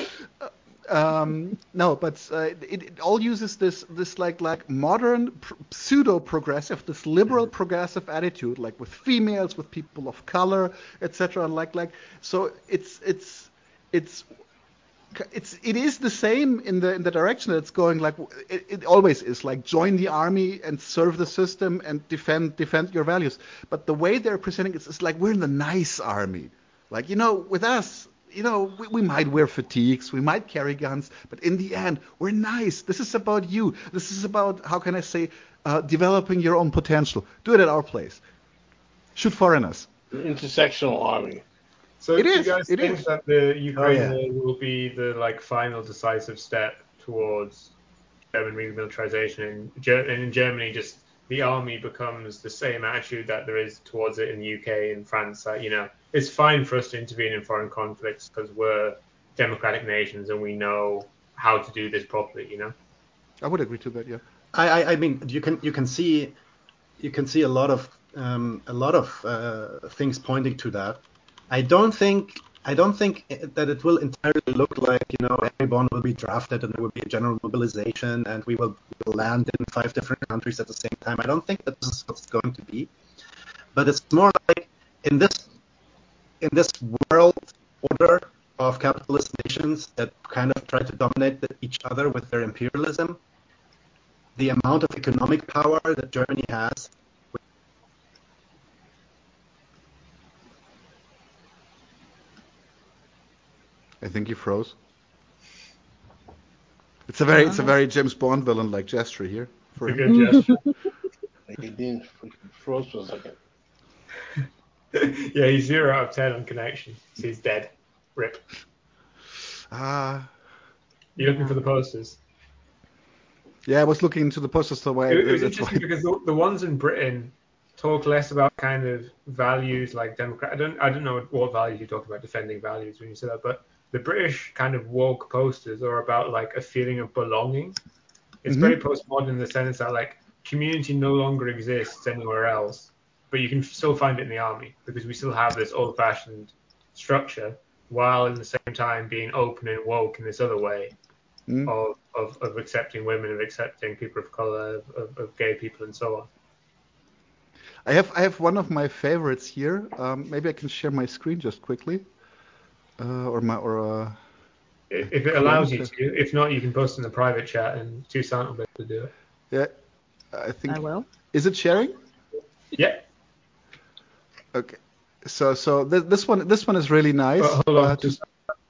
um, no, but uh, it, it all uses this this like like modern pr- pseudo progressive, this liberal progressive attitude, like with females, with people of color, etc. Like like so, it's it's it's it's it is the same in the in the direction that it's going like it, it always is like join the army and serve the system and defend defend your values but the way they're presenting it is like we're in the nice army like you know with us you know we, we might wear fatigues we might carry guns but in the end we're nice this is about you this is about how can i say uh, developing your own potential do it at our place shoot foreigners The intersectional army. So It do is, you guys it think is. that the Ukraine yeah. war will be the like final decisive step towards German remilitarization in, Ger- and in Germany? Just the army becomes the same attitude that there is towards it in the UK and France. That you know, it's fine for us to intervene in foreign conflicts because we're democratic nations and we know how to do this properly. You know. i would agree to that yeah I, I, I mean, you can you can see you can see a lot of um, a lot of uh, things pointing to that. I don't think I don't think that it will entirely look like you know everyone will be drafted and there will be a general mobilization and we will, land in five different countries at the same time. I don't think that this is what's going to be, but it's more like in this in this world order of capitalist nations that kind of try to dominate each other with their imperialism the amount of economic power that Germany has. I think he froze. It's a very, it's a very James Bond villain like gesture here. For A him. good gesture. He didn't froze for a second. yeah, he's zero out of ten on connection. So he's dead. Rip. Uh, You're looking for the posters. yeah, I was looking into the posters the way. It, it was interesting why- because the, the ones in Britain talk less about kind of values like democrat. I don't I don't know what values you talk about defending values when you say that, but the British kind of woke posters are about like a feeling of belonging. It's Mhm. very postmodern in the sense that like community no longer exists anywhere else, but you can still find it in the army because we still have this old-fashioned structure while in the same time being open and woke in this other way Mm. of, of, of accepting women, of accepting people of color, of, of, of gay people, and so on. I have I have one of my favorites here. Um, maybe I can share my screen just quickly, uh, or my or uh, If if it allows you to. If not, you can post in the private chat and Toussaint will be able to do it. yeah. I think I will. is it sharing? Yeah. Okay. So so th- this one this one is really nice. Oh, hold on. Uh, Just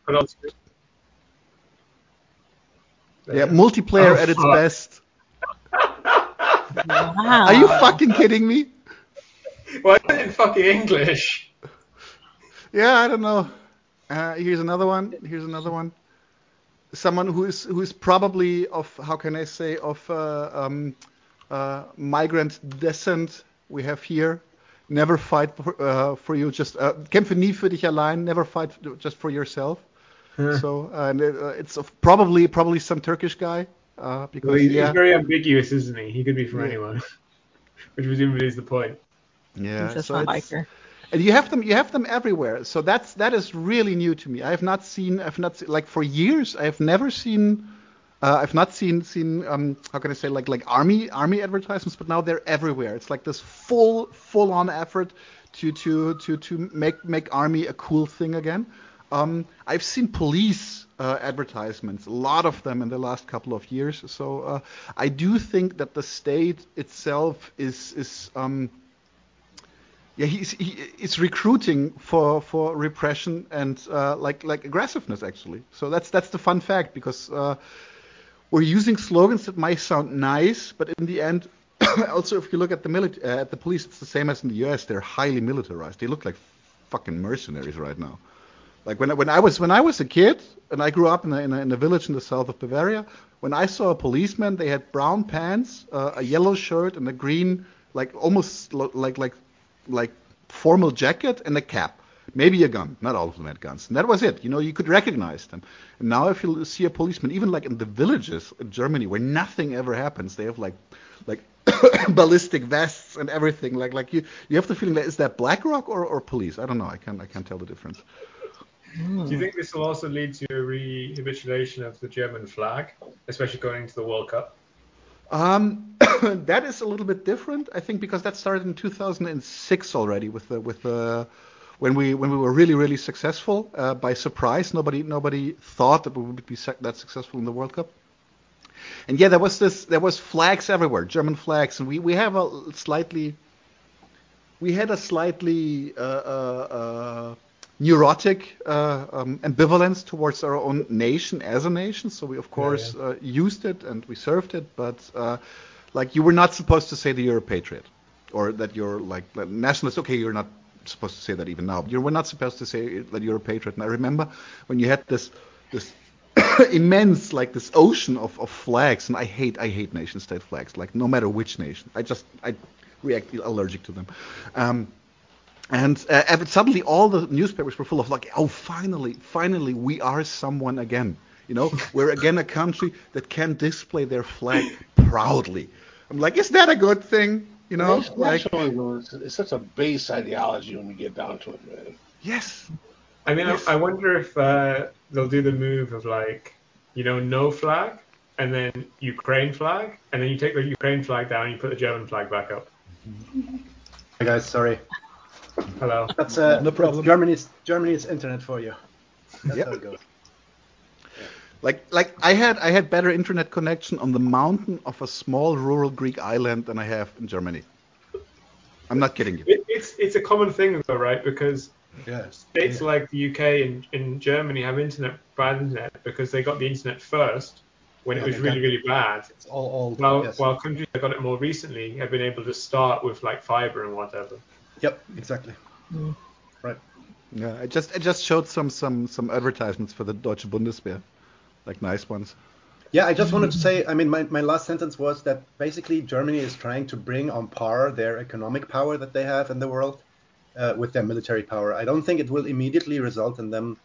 put on screen. Yeah, multiplayer Oh, at its fuck. best. Wow. Are you fucking kidding me? Why is it in fucking English? Yeah, I don't know. Uh, here's another one. Here's another one. Someone who is who is probably of how can I say of uh, um, uh, migrant descent. We have here. Never fight for, uh, for you. Just uh, kämpfe nie für dich allein. Never fight just for yourself. So and uh, it's of probably probably some Turkish guy. Uh, because Well, he's, yeah, he's very ambiguous, isn't he? He could be from Yeah. anyone, which presumably is the point. yeah. He's just so a biker. And you have them, you have them everywhere. So that's that is really new to me. I have not seen, I've not seen, like for years, I have never seen, uh, I've not seen seen um, how can I say like like army army advertisements, but now they're everywhere. It's like this full full on effort to to to to make make army a cool thing again. Um, I've seen police uh, advertisements, a lot of them in the last couple of years. So uh, I do think that the state itself is is um, yeah, he's he, it's recruiting for for repression and uh, like like aggressiveness actually. So that's that's the fun fact because uh, we're using slogans that might sound nice, but in the end, also if you look at the mili- uh, at the police, it's the same as in the U.S. They're highly militarized. They look like fucking mercenaries right now. Like when I, when I was when I was a kid and I grew up in a, in a, in a village in the south of Bavaria, when I saw a policeman, they had brown pants, uh, a yellow shirt, and a green like almost like like like formal jacket and a cap. Maybe a gun. Not all of them had guns. And that was it. You know, you could recognize them. And now if you see a policeman, even like in the villages in Germany where nothing ever happens, they have like like ballistic vests and everything. Like like you you have the feeling that is that BlackRock or, or police? I don't know. I can't I can't tell the difference. Do you think this will also lead to a rehabilitation of the German flag, especially going into the World Cup? Um, that is a little bit different, I think, because that started in 2006 already with the with the when we when we were really really successful uh, by surprise. Nobody nobody thought that we would be that successful in the World Cup. And yeah, there was this there was flags everywhere, German flags, and we we have a slightly we had a slightly uh, uh, uh, neurotic uh, um, ambivalence towards our own nation as a nation. So we of course Uh, used it and we served it, but uh, like you were not supposed to say that you're a patriot or that you're like, like nationalist. Okay, you're not supposed to say that even now. You were not supposed to say that you're a patriot. And I remember when you had this this immense like this ocean of, of flags, and I hate I hate nation state flags. Like no matter which nation, I just I react allergic to them. Um, and uh, and suddenly all the newspapers were full of like, oh, finally, finally, we are someone again. You know, we're again a country that can display their flag proudly. I'm like, is that a good thing? You know, Nation- like, nationalism it's such a base ideology when you get down to it, man. yes, I mean, Yes. I, I wonder if uh, they'll do the move of like, you know, no flag, and then Ukraine flag, and then you take the Ukraine flag down and you put the German flag back up. Hey guys, sorry. Hello. That's uh, No problem. Germany's Germany's internet for you. That's Yep. how it goes. like like I had I had better internet connection on the mountain of a small rural Greek island than I have in Germany. I'm not kidding you. It, it's it's a common thing though, right? Because Yeah. states like the UK and, and Germany have internet bad internet because they got the internet first when it was they really really bad. It's all all. While yes. while countries that got it more recently have been able to start with like fiber and whatever. Yep. Exactly. Right. Yeah, I just I just showed some some some advertisements for the Deutsche Bundeswehr, like nice ones. Yeah, I just wanted to say, I mean, my, my last sentence was that basically Germany is trying to bring on par their economic power that they have in the world uh, with their military power. I don't think it will immediately result in them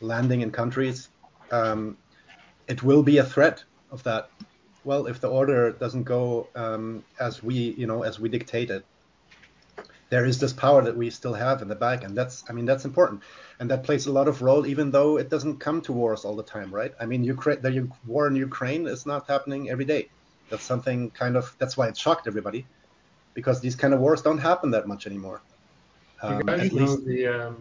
landing in countries. Um, it will be a threat of that. Well, if the order doesn't go um, as we, you know, as we dictate it, there is this power that we still have in the back, and that's, I mean, that's important, and that plays a lot of role, even though it doesn't come to wars all the time, right? I mean, Ukraine, the war in Ukraine is not happening every day. That's something kind of, that's why it shocked everybody, because these kind of wars don't happen that much anymore. Do you Um, guys at know least, the, um,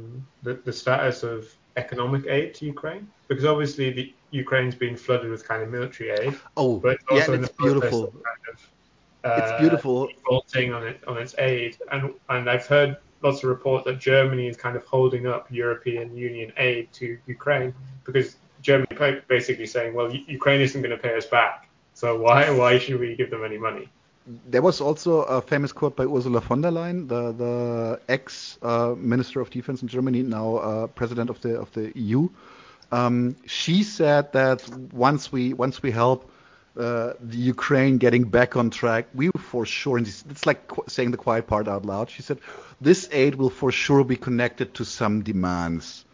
the the status of economic aid to Ukraine? Because obviously the Ukraine's been flooded with kind of military aid, Oh, but it's yeah, in it's the beautiful. of kind of It's beautiful. defaulting on it on its aid, and and I've heard lots of reports that Germany is kind of holding up European Union aid to Ukraine because Germany basically saying, well, Ukraine isn't going to pay us back, so why why should we give them any money? There was also a famous quote by Ursula von der Leyen, the the ex uh, Minister of Defense in Germany, now uh, President of the of the EU. Um, she said that once we once we help uh, the Ukraine getting back on track, we for sure. And it's like saying the quiet part out loud. She said this aid will for sure be connected to some demands.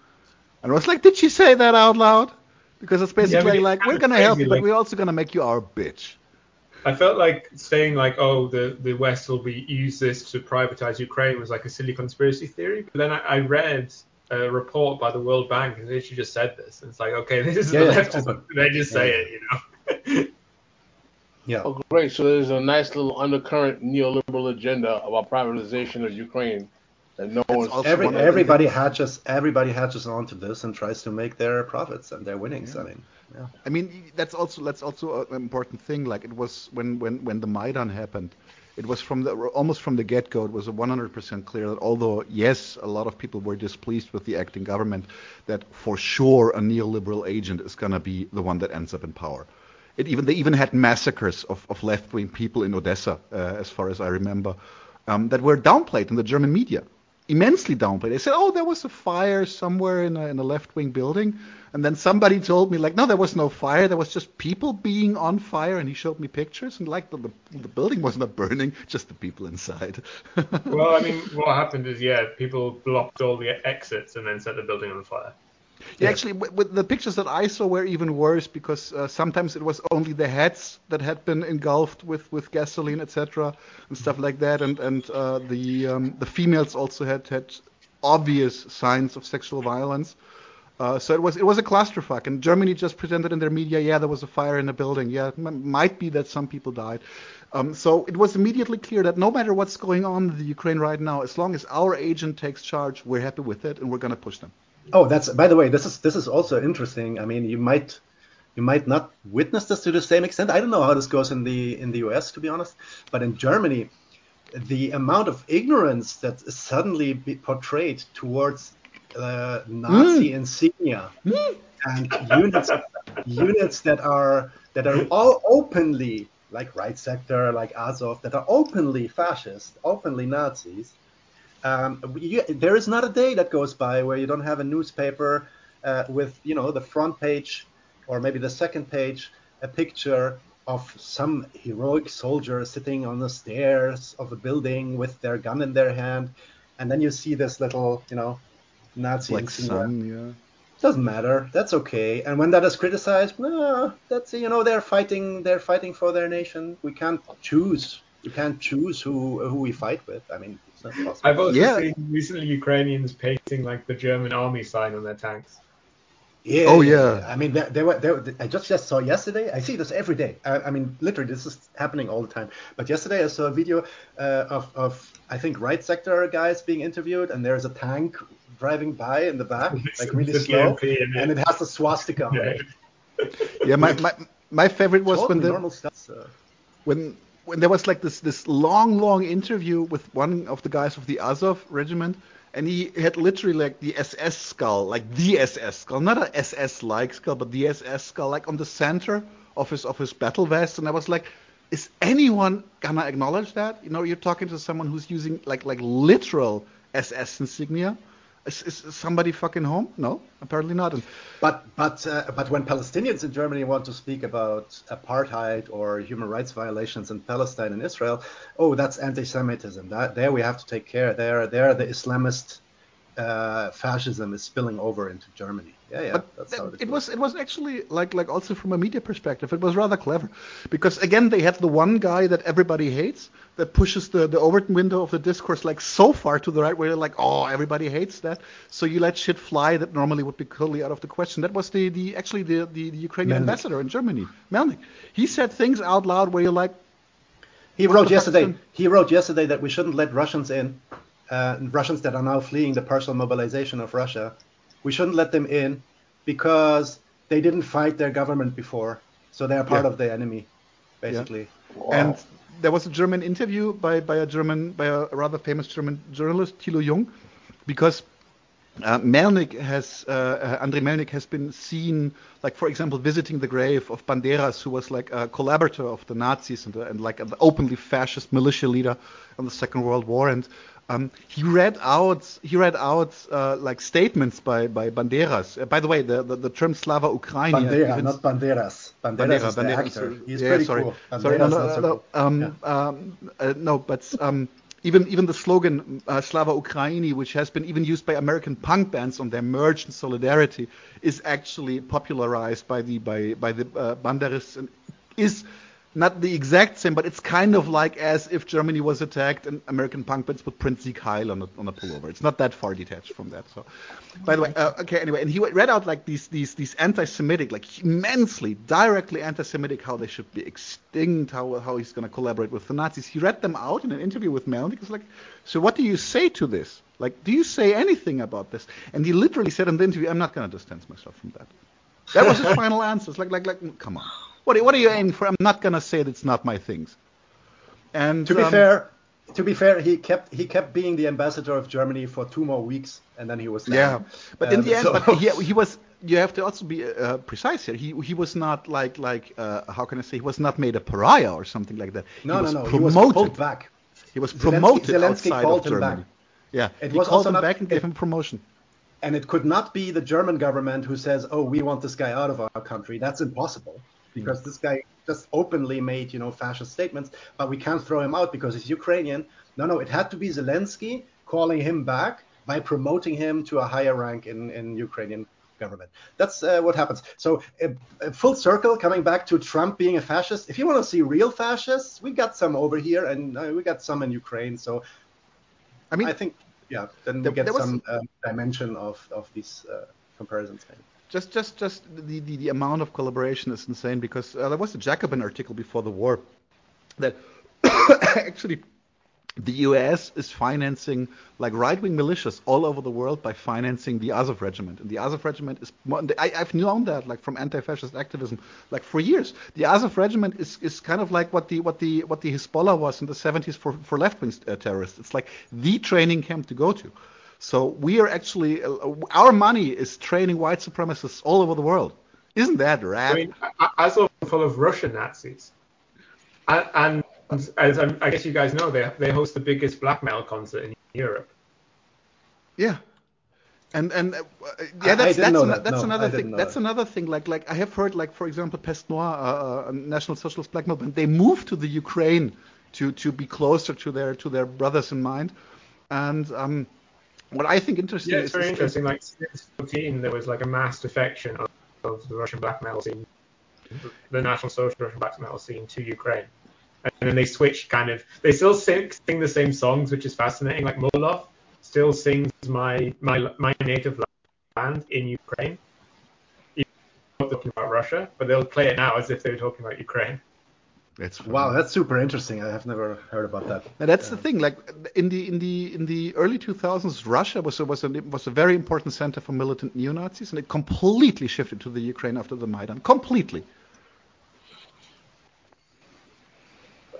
And I was like, did she say that out loud? Because it's basically it's like we're gonna help you, but like- we're also gonna make you our bitch. I felt like saying like, oh, the, the West will be use this to privatize Ukraine was like a silly conspiracy theory. But then I, I read a report by the World Bank and they just said this. And it's like, okay, this is Yeah, the yeah, leftists. They just say it, you know. yeah. Oh, great. So there's a nice little undercurrent neoliberal agenda about privatization of Ukraine that no one's. Every, one of the everybody things- hatches everybody hatches onto this and tries to make their profits and their winnings. I mean, yeah. I mean, that's also that's also an important thing. Like it was when when when the Maidan happened, it was from the almost from the get-go. It was 100% clear that although yes, a lot of people were displeased with the acting government, that for sure a neoliberal agent is gonna be the one that ends up in power. It even they even had massacres of, of left-wing people in Odessa, uh, as far as I remember, um, that were downplayed in the German media, immensely downplayed. They said, "Oh, there was a fire somewhere in a, in a left-wing building," and then somebody told me, like, "No, there was no fire. There was just people being on fire." And he showed me pictures, and like the the, the building was not burning, just the people inside. well, I mean, what happened is, yeah, people blocked all the exits and then set the building on fire. Yeah, actually, with, the pictures that I saw were even worse because uh, sometimes it was only the heads that had been engulfed with, with gasoline, etc., and stuff like that, and and uh, the um, the females also had had obvious signs of sexual violence. Uh, so it was it was a clusterfuck, and Germany just presented in their media, yeah, there was a fire in a building. Yeah, it might be that some people died. Um, so it was immediately clear that no matter what's going on in the Ukraine right now, as long as our agent takes charge, we're happy with it, and we're gonna push them. Oh, that's by the way, this is this is also interesting. I mean, you might you might not witness this to the same extent. I don't know how this goes in the in the US, to be honest, but in Germany, the amount of ignorance that is suddenly be portrayed towards uh, Nazi insignia and units units that are that are all openly like right sector, like Azov, that are openly fascist, openly Nazis. Um, you, there is not a day that goes by where you don't have a newspaper uh, with, you know, the front page or maybe the second page, a picture of some heroic soldier sitting on the stairs of a building with their gun in their hand, and then you see this little, you know, Nazi Like yeah. Doesn't matter. That's okay. And when that is criticized, nah, that's you know they're fighting. They're fighting for their nation. We can't choose. We can't choose who who we fight with. I mean, it's possible. I've also Yeah. seen recently Ukrainians painting like the German army sign on their tanks. Yeah. Oh, yeah. I mean, they, they were. They were I just just saw yesterday. I see this every day. I, I mean, literally, this is happening all the time. But yesterday, I saw a video uh, of of I think right sector guys being interviewed, and there's a tank driving by in the back, like really slow, GMP and it has a swastika on Yeah. it. Yeah, my, my my favorite was Totally when the normal stuff. So. when when there was like this this long long interview with one of the guys of the Azov regiment and he had literally like the SS skull like the SS skull not a SS like skull but the SS skull like on the center of his of his battle vest and I was like is anyone gonna acknowledge that you know you're talking to someone who's using like like literal SS insignia. Is, is somebody fucking home? No, apparently not. And But but uh, but when Palestinians in Germany want to speak about apartheid or human rights violations in Palestine and Israel, oh, that's anti-Semitism. That there we have to take care. There there the Islamist uh, fascism is spilling over into Germany. Yeah, yeah. But that's th- how it, it was it was actually like like also from a media perspective, it was rather clever, because again they had the one guy that everybody hates that pushes the the Overton window of the discourse like so far to the right where you're like oh everybody hates that, so you let shit fly that normally would be totally out of the question. That was the the actually the the, the Ukrainian Melnik. ambassador in Germany, Melnik. He said things out loud where you're like He wrote yesterday. He wrote yesterday that we shouldn't let Russians in. Uh, Russians that are now fleeing the partial mobilization of Russia. We shouldn't let them in because they didn't fight their government before, so they are part Yeah. of the enemy, basically. And there was a German interview by, by a German, by a rather famous German journalist, Thilo Jung, because uh, Melnik has, uh, uh, Andrei Melnik has been seen, like for example, visiting the grave of Banderas, who was like a collaborator of the Nazis and, uh, and like an openly fascist militia leader in the Second World War. And um, he read out, he read out uh, like statements by by Banderas. Uh, by the way, the the, the term Slava Ukraini. Bandera, not Banderas. Banderas Bandera, is the Bandera, actor. sorry. He's yeah, pretty sorry. cool. Sorry, no, no, no, no, cool. um, um, uh, no, but um, even even the slogan uh, Slava Ukraini, which has been even used by American punk bands on their merch and solidarity, is actually popularized by the by by the uh, Banderists and is not the exact same, but it's kind of like as if Germany was attacked and American punk bands would print Sieg Heil on a, on a pullover. It's not that far detached from that. So, by the way, uh, okay, anyway, and he read out like these these these anti-Semitic, like immensely, directly anti-Semitic, how they should be extinct, how how he's going to collaborate with the Nazis. He read them out in an interview with Melnik. He's like, so what do you say to this? Like, do you say anything about this? And he literally said in the interview, I'm not going to distance myself from that. That was his final answer. It's like, like, like, come on. What are, what are you aiming for? I'm not gonna say that it's not my things. And To be um, fair, to be fair, he kept he kept being the ambassador of Germany for two more weeks, and then he was yeah. down. But in Um, the end, so- but he, he was. You have to also be uh, precise here. He he was not like like uh, how can I say? He was not made a pariah or something like that. no, no, no, he was pulled back. He was promoted Zelensky outside of Germany. back. Yeah, It he was called also him not- back and gave it- him promotion. And it could not be the German government who says, "Oh, we want this guy out of our country." That's impossible because this guy just openly made, you know, fascist statements. But we can't throw him out because he's Ukrainian. No, no, it had to be Zelensky calling him back by promoting him to a higher rank in in Ukrainian government. That's uh, what happens. So, uh, uh, full circle, coming back to Trump being a fascist. If you want to see real fascists, we got some over here, and uh, we got some in Ukraine. So, I mean, I think, yeah, then there- we get there was- some dimension of of these uh, comparisons. Maybe. Just just just the, the, the amount of collaboration is insane because uh, there was a Jacobin article before the war that actually the U.S. is financing like right-wing militias all over the world by financing the Azov regiment, and the Azov regiment is I, I've known that like from anti-fascist activism like for years. The Azov regiment is, is kind of like what the what the what the Hezbollah was in the 70s for for left-wing uh, terrorists. It's like the training camp to go to. So we are actually uh, our money is training white supremacists all over the world. Isn't that rad? I mean, I, Azov is full of Russian Nazis, and, and as I'm, I guess you guys know, they they host the biggest black metal concert in Europe. Yeah. And and uh, yeah, that's that's, know ano- that. that's No, another thing. That's that. another thing. Like like I have heard like for example Peste Noire, uh, uh, National Socialist Black Metal Band, they moved to the Ukraine to to be closer to their to their brothers in mind. And um, what I think interesting Yeah, is, it's very interesting. Like since 14, there was like a mass defection of, of the Russian black metal scene, the National Social Russian black metal scene to Ukraine, and then they switched kind of. They still sing, sing the same songs, which is fascinating. Like Molov still sings my my my native land in Ukraine. Even though they're talking about Russia, but they'll play it now as if they were talking about Ukraine. It's funny. Wow, that's super interesting. I have never heard about that. And that's the thing. Like in the in the in the early 2000s, Russia was a, was a was a very important center for militant neo Nazis, and it completely shifted to the Ukraine after the Maidan. Completely.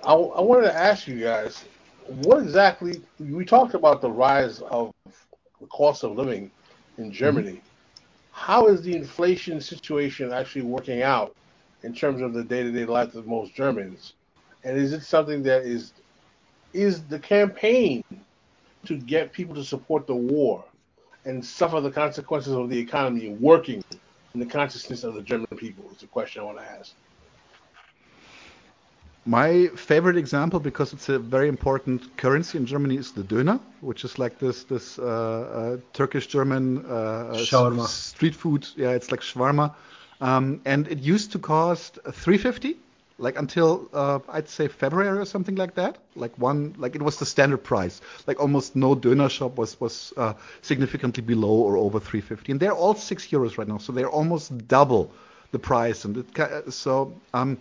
I, I wanted to ask you guys, what exactly? We talked about the rise of the cost of living in mm-hmm. Germany. How is the inflation situation actually working out in terms of the day-to-day life of most Germans? And is it something that is is the campaign to get people to support the war and suffer the consequences of the economy working in the consciousness of the German people? Is the question I want to ask. My favorite example, because it's a very important currency in Germany, is the döner, which is like this this uh, uh, Turkish German uh, Shawarma. street food. Yeah, it's like shawarma, um, and it used to cost 350, like until uh, I'd say February or something like that. Like one, like it was the standard price. Like almost no döner shop was was uh, significantly below or over 350, and they're all six euros right now, so they're almost double the price. And it, so um,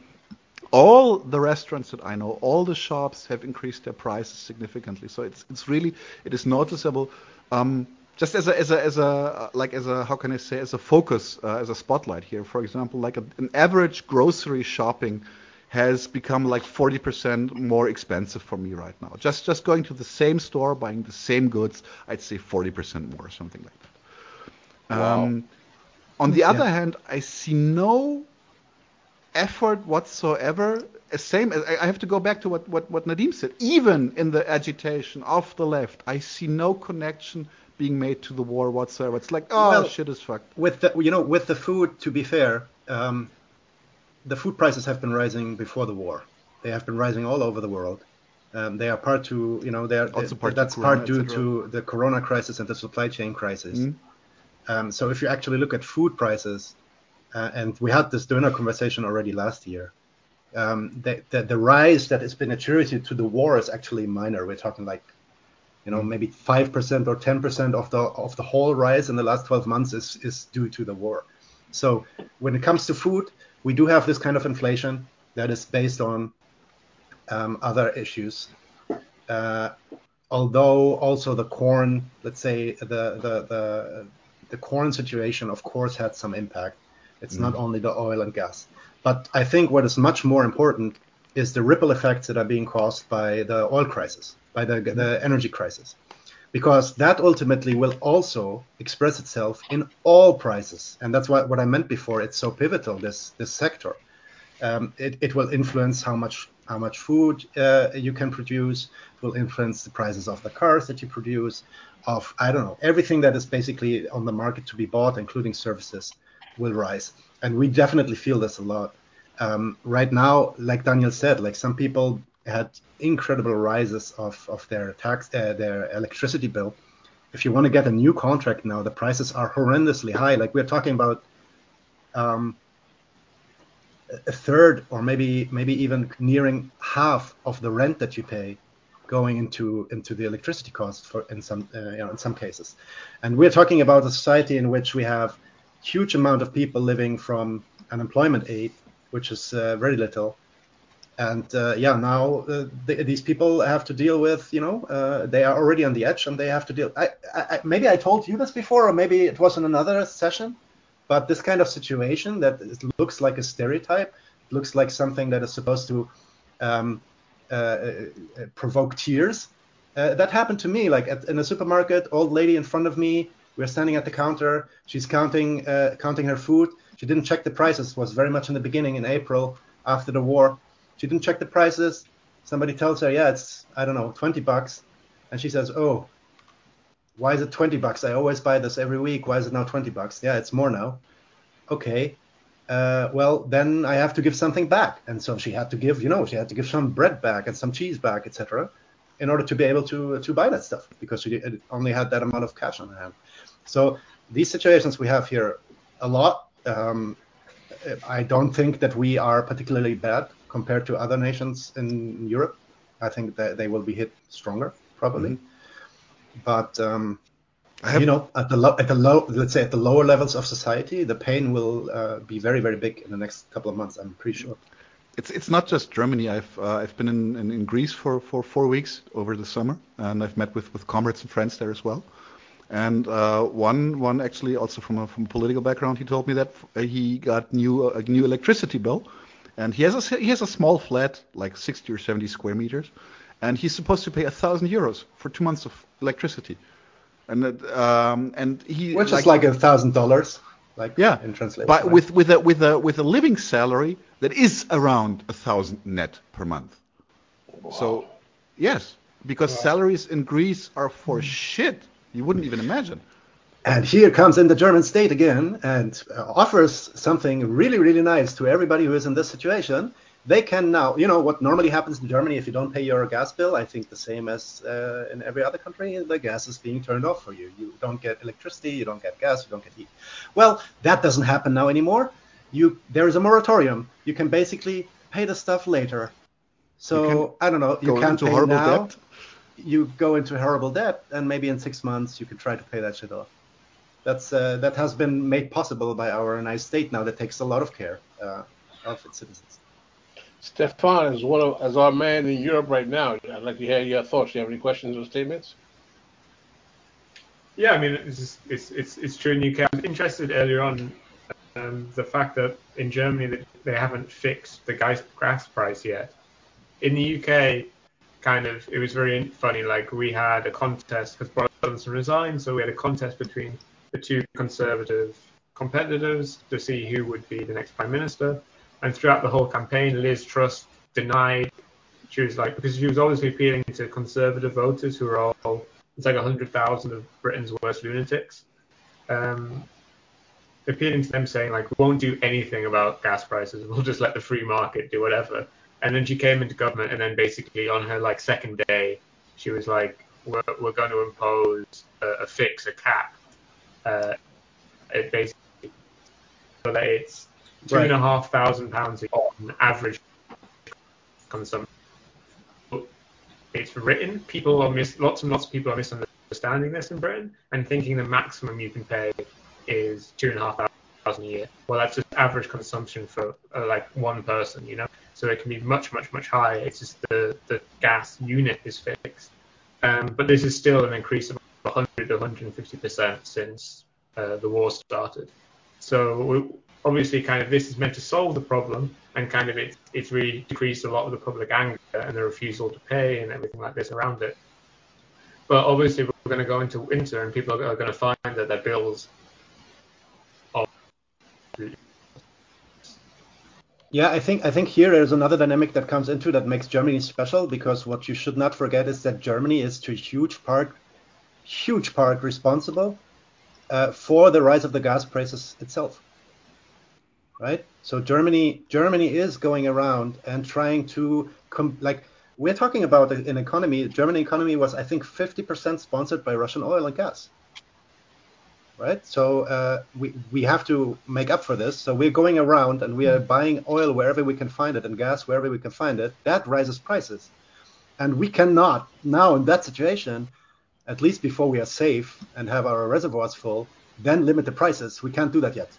all the restaurants that I know, all the shops have increased their prices significantly. So it's it's really it is noticeable. Um, just as a as a as a like as a how can I say as a focus uh, as a spotlight here. For example, like a, an average grocery shopping has become like 40% more expensive for me right now. Just just going to the same store buying the same goods, I'd say 40% more or something like that. Wow. Um, on the other hand, I see no effort whatsoever. uh, Same I have to go back to what, what, what Nadim said. Even in the agitation of the left, I see no connection being made to the war whatsoever. It's like, oh, Well- shit is fucked. with the you know with the food to be fair um, the food prices have been rising before the war they have been rising all over the world um, they are part to you know they are Also part that's Corona, part due to the corona crisis and the supply chain crisis Mhm. um, so if you actually look at food prices uh, and we had this dinner conversation already last year um, the, the, the rise that has been attributed to the war is actually minor we're talking like you know maybe 5% or 10% of the of the whole rise in the last 12 months is is due to the war. So when it comes to food we do have this kind of inflation that is based on um, other issues. Uh, although also the corn let's say the the the, the corn situation of course had some impact. It's not only the oil and gas. But i think what is much more important is the ripple effects that are being caused by the oil crisis by the, the energy crisis. Because that ultimately will also express itself in all prices. And that's what, what i meant before it's so pivotal this this sector. Um, it, it will influence how much how much food uh, you can produce it will influence the prices of the cars that you produce of i don't know everything that is basically on the market to be bought including services will rise. And we definitely feel this a lot um, right now like daniel said like some people had incredible rises of, of their tax uh, their electricity bill. If you want to get a new contract now the prices are horrendously high. Like we're talking about um, a third or maybe maybe even nearing half of the rent that you pay going into into the electricity cost for in some uh, you know in some cases. And we're talking about a society in which we have huge amount of people living from unemployment aid which is uh, very little. And uh, yeah now uh, th- these people have to deal with you know they are already on the edge and they have to deal I, I, maybe i told you this before or maybe it was in another session but this kind of situation that looks like a stereotype looks like something that is supposed to um, provoke tears uh, that happened to me like at, in a supermarket old lady in front of me we're standing at the counter she's counting uh, counting her food she didn't check the prices was very much in the beginning in april after the war. She didn't check the prices. Somebody tells her yeah it's i don't know 20 bucks. And she says oh why is it 20 bucks? I always buy this every week. Why is it now 20 bucks? Yeah it's more now. Okay uh, well then i have to give something back. And so she had to give you know she had to give some bread back and some cheese back etc in order to be able to to buy that stuff because she only had that amount of cash on her hand. So these situations we have here a lot um, i don't think that we are particularly bad compared to other nations in europe i think that they will be hit stronger probably but um, I have- you know at the low at the low let's say at the lower levels of society the pain will uh, be very very big in the next couple of months i'm pretty sure It's it's not just Germany. I've uh, I've been in, in, in Greece for, for four weeks over the summer, and I've met with, with comrades and friends there as well. And uh, one one actually also from a from a political background, he told me that uh, he got new a new electricity bill, and he has a he has a small flat like 60 or 70 square meters, and he's supposed to pay a thousand euros for two months of electricity, and that, um, and he which is like a thousand dollars like yeah, in translation but right? with with a with a with a living salary that is around a thousand net per month. So, yes, because Wow. salaries in Greece are for shit. You wouldn't even imagine. And here comes in the German state again and uh, offers something really, really nice to everybody who is in this situation. They can now, you know, what normally happens in Germany if you don't pay your gas bill, I think the same as uh, in every other country, the gas is being turned off for you. You don't get electricity, you don't get gas, you don't get heat. Well, that doesn't happen now anymore. You There is a moratorium. You can basically pay the stuff later. So, I don't know, you can't pay now debt. You go into horrible debt, and maybe in six months you can try to pay that shit off. That's uh, that has been made possible by our nice state now that takes a lot of care uh, of its citizens. Stefan is one of as our man in Europe right now. I'd like to hear your thoughts. Do you have any questions or statements? Yeah, I mean, it's just, it's, it's it's true in the UK. I was interested earlier on um, the fact that in Germany that they haven't fixed the gas gas price yet. In the UK, kind of, it was very funny. Like we had a contest because Boris Johnson resigned, so we had a contest between the two conservative competitors to see who would be the next prime minister. And throughout the whole campaign, Liz Truss denied. She was like, because she was obviously appealing to conservative voters who are all, it's like 100,000 of Britain's worst lunatics. Um, appealing to them saying, like, we won't do anything about gas prices. We'll just let the free market do whatever. And then she came into government, and then basically on her, like, second day, she was like, we're, we're going to impose a, a fix, a cap. Uh, it basically, so that it's two and a half thousand pounds on average consumption. It's written. People are mis- lots and lots of people are misunderstanding this in Britain and thinking the maximum you can pay is two and a half thousand a year. Well, that's just average consumption for uh, like one person, you know. So it can be much, much, much higher. It's just the the gas unit is fixed. Um, but this is still an increase of 100 to 150 percent since uh, the war started. So obviously, kind of this is meant to solve the problem, and kind of it, it's really decreased a lot of the public anger and the refusal to pay and everything like this around it. But obviously, we're going to go into winter, and people are, going to find that their bills Yeah, I think I think here there's another dynamic that comes into that makes Germany special because what you should not forget is that Germany is to a huge part, huge part responsible uh, for the rise of the gas prices itself. Right. So Germany Germany is going around and trying to com- like we're talking about an economy. German economy was I think 50% sponsored by Russian oil and gas right? So uh, we we have to make up for this. So we're going around and we are buying oil wherever we can find it and gas wherever we can find it. That raises prices, and we cannot now in that situation, at least before we are safe and have our reservoirs full, then limit the prices. We can't do that yet.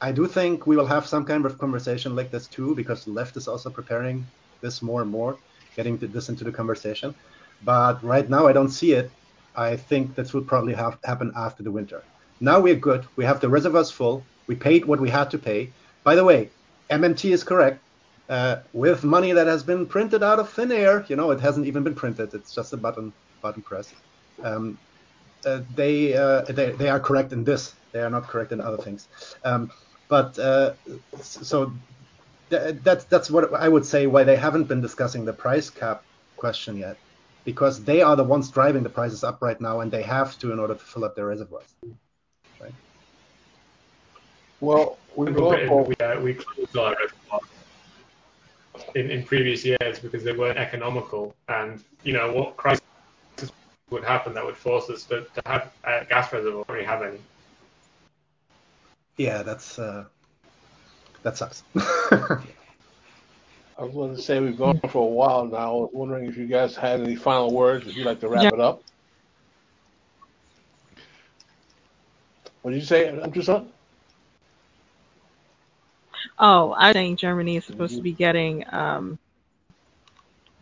I do think we will have some kind of conversation like this too, because the left is also preparing this more and more, getting this into the conversation. But right now, I don't see it. I think this will probably have happen after the winter. Now we're good. We have the reservoirs full. We paid what we had to pay. By the way, MMT is correct. Uh, with money that has been printed out of thin air, you know, it hasn't even been printed. It's just a button button press. Um, uh, they, uh, they they are correct in this. They are not correct in other things. Um, but uh, so th- that's that's what I would say why they haven't been discussing the price cap question yet, because they are the ones driving the prices up right now, and they have to in order to fill up their reservoirs. Well, we've Remember gone Britain, for we, uh, we closed our reservoirs in, in previous years because they weren't economical. And, you know, what crisis would happen that would force us to, to have a gas reservoirs we have any. Yeah, that's uh, that sucks. I was going to say we've gone for a while now. I was wondering if you guys had any final words. If you'd like to wrap Yeah. it up. What did you say, Andrew? Oh, I think Germany is supposed to be getting um,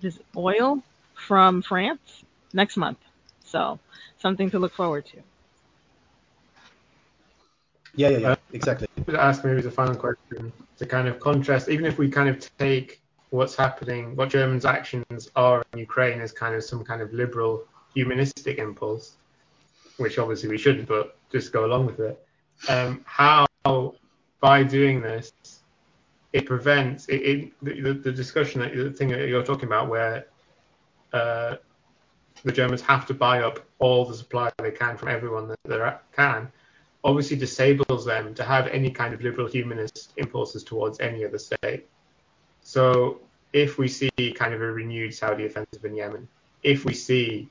this oil from France next month. So something to look forward to. yeah, yeah, yeah, exactly. I to ask maybe as a final question to kind of contrast, even if we kind of take what's happening, what Germany's actions are in Ukraine as kind of some kind of liberal humanistic impulse, which obviously we shouldn't, but just go along with it. Um, how by doing this, it prevents it, it, the, the discussion that the thing that you're talking about, where uh, the Germans have to buy up all the supply they can from everyone that they can, obviously disables them to have any kind of liberal humanist impulses towards any other state. So if we see kind of a renewed Saudi offensive in Yemen, if we see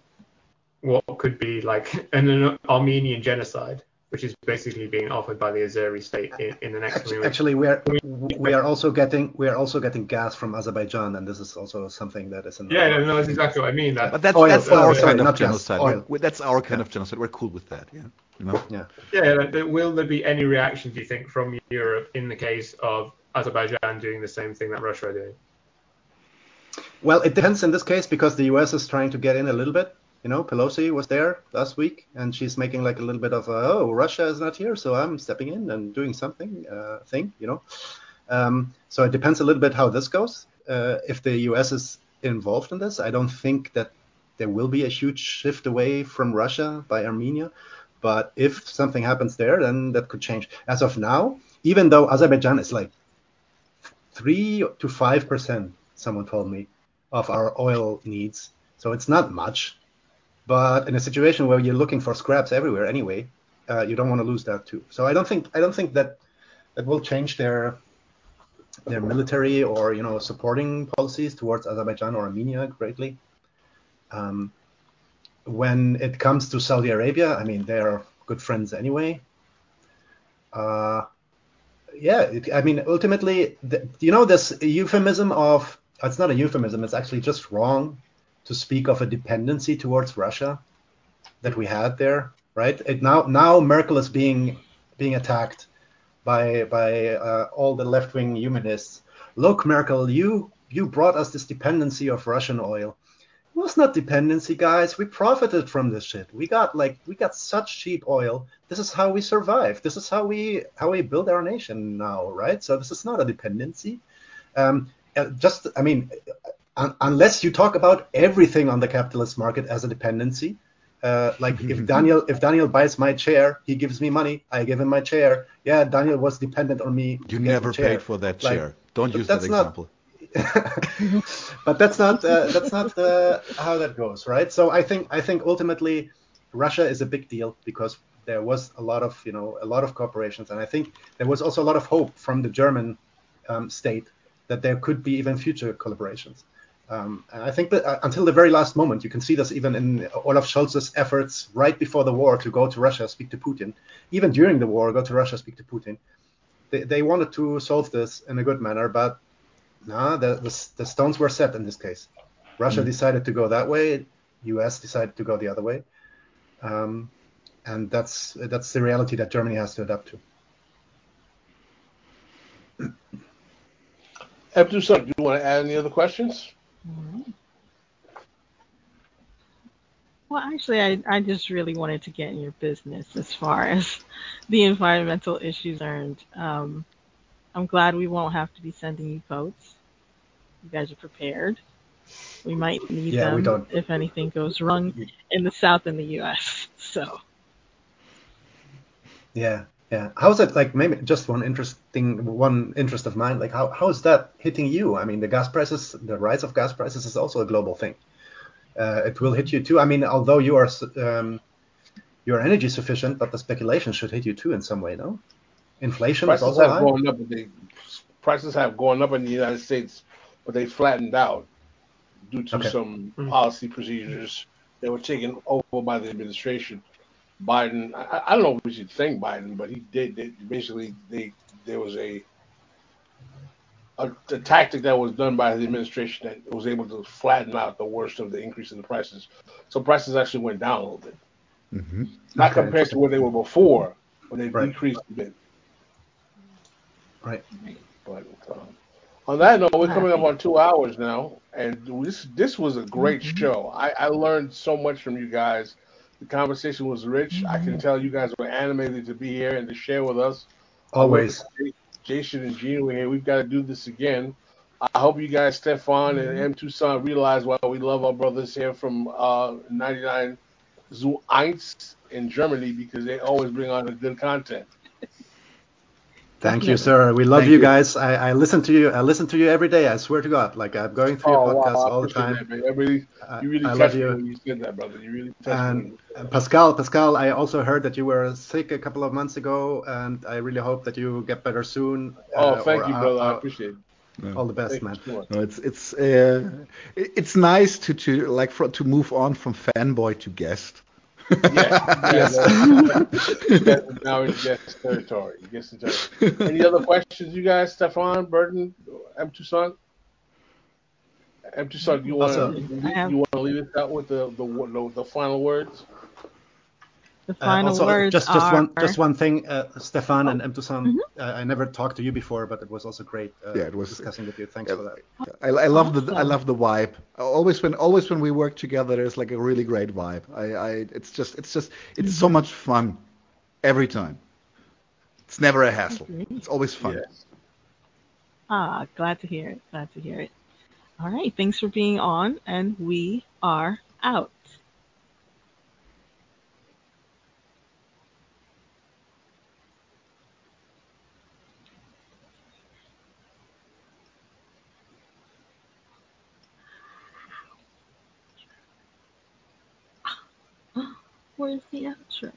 what could be like an Armenian genocide, which is basically being offered by the Azeri state in, in the next actually, actually we are we are also getting we are also getting gas from Azerbaijan, and this is also something that is in. Yeah, no, no, that's exactly what I mean. That, but that's, oil, that's oil, our sorry, kind of not genocide. oil. That's our kind of genocide. We're cool with that. Yeah. You know? Yeah. yeah, will there be any reaction, do you think, from Europe in the case of Azerbaijan doing the same thing that Russia are doing? Well, it depends in this case because the U.S. is trying to get in a little bit. You know, Pelosi was there last week, and she's making like a little bit of a, oh, Russia is not here, so I'm stepping in and doing something uh, thing. You know, um, so it depends a little bit how this goes. Uh, if the U.S. is involved in this, I don't think that there will be a huge shift away from Russia by Armenia. But if something happens there, then that could change. As of now, even though Azerbaijan is like three to five percent, someone told me, of our oil needs. So it's not much. But in a situation where you're looking for scraps everywhere anyway, uh, you don't want to lose that too. So I don't think I don't think that that will change their their military or you know supporting policies towards Azerbaijan or Armenia greatly. Um, when it comes to Saudi Arabia, I mean they're good friends anyway. Uh, yeah, it, I mean ultimately, the, you know this euphemism of it's not a euphemism. It's actually just wrong to speak of a dependency towards Russia that we had there, right? It now now Merkel is being being attacked by by uh, all the left wing humanists. Look, Merkel, you you brought us this dependency of Russian oil. It was not dependency, guys. We profited from this shit. We got like we got such cheap oil. This is how we survive. This is how we how we build our nation now, right? So this is not a dependency. Um, uh, just I mean, un- unless you talk about everything on the capitalist market as a dependency. Uh, like if Daniel if Daniel buys my chair, he gives me money. I give him my chair. Yeah, Daniel was dependent on me. You never paid for that Like, chair. Don't but use that that's not- example. but that's not uh, that's not uh, how that goes, right? So I think I think ultimately Russia is a big deal because there was a lot of you know a lot of corporations, and I think there was also a lot of hope from the German um, state that there could be even future collaborations. Um, and I think that uh, until the very last moment, you can see this even in Olaf Scholz's efforts right before the war to go to Russia, speak to Putin. Even during the war, go to Russia, speak to Putin. They, they wanted to solve this in a good manner, but no, the, the, the stones were set in this case. Russia decided to go that way. U.S. decided to go the other way, um, and that's that's the reality that Germany has to adapt to. Abdul, do you want to add any other questions? Well, actually, I, I just really wanted to get in your business as far as the environmental issues are. Um, I'm glad we won't have to be sending you coats. You guys are prepared. We might need Yeah, them if anything goes wrong in the South in the U.S. So, Yeah, yeah. How's it like? Maybe just one interesting one interest of mine. Like, how how is that hitting you? I mean, the gas prices, the rise of gas prices is also a global thing. Uh, it will hit you too. I mean, although you are um, you are energy sufficient, but the speculation should hit you too in some way, no? Inflation is Prices also have high. gone up, but they prices have gone up in the United States, but they flattened out due to Okay. some Mhm. policy procedures that were taken over by the administration. Biden, I, I don't know if we should thank Biden, but he did. They, basically, they there was a, a a tactic that was done by the administration that was able to flatten out the worst of the increase in the prices. So prices actually went down a little bit, hmm not Okay, compared to where they were before, when they Right. decreased a bit. Right. But um, on that note, we're coming up on two hours now, and this this was a great Mhm. show. I, I learned so much from you guys. The conversation was rich. I can tell you guys were animated to be here and to share with us. Always. Jason and Gene were here. We've got to do this again. I hope you guys, Stefan and M Toussaint, realize why we love our brothers here from uh, 99 Zu Eins in Germany because they always bring on the good content. Thank you, Definitely. sir. We love Thank you you. guys. I, I listen to you. I listen to you every day. I swear to God. Like I'm going through your podcast Oh, I all the time. that, man. I really, I- you really I love me you. when you said that, brother. You really touched And me. Pascal, Pascal, I also heard that you were sick a couple of months ago, and I really hope that you get better soon. Oh, uh, thank you, are- brother. I appreciate it. all the best, Thank man. you so. No, it's it's uh, it's nice to to like for, to move on from fanboy to guest. Yeah, yes. That's now in guest territory. Guest territory. Any other questions, you guys? Stefan, Burton, M. Toussaint? M. Toussaint, you want Also- to I have- you want to leave it out with the the, the, the final words? The Uh, also, words just just are. one just one thing, uh, Stefan and M. Toussaint. Mhm. Uh, I never talked to you before, but it was also great. Uh, Yeah, it was- discussing with you. Thanks Yeah. for that. I, I love the I love the vibe. Always when always when we work together, there's like a really great vibe. I, I it's just it's just it's so much fun every time. It's never a hassle. Agreed. It's always fun. Yes. Ah, glad to hear it. Glad to hear it. All right. Thanks for being on, and we are out. Where's the outro?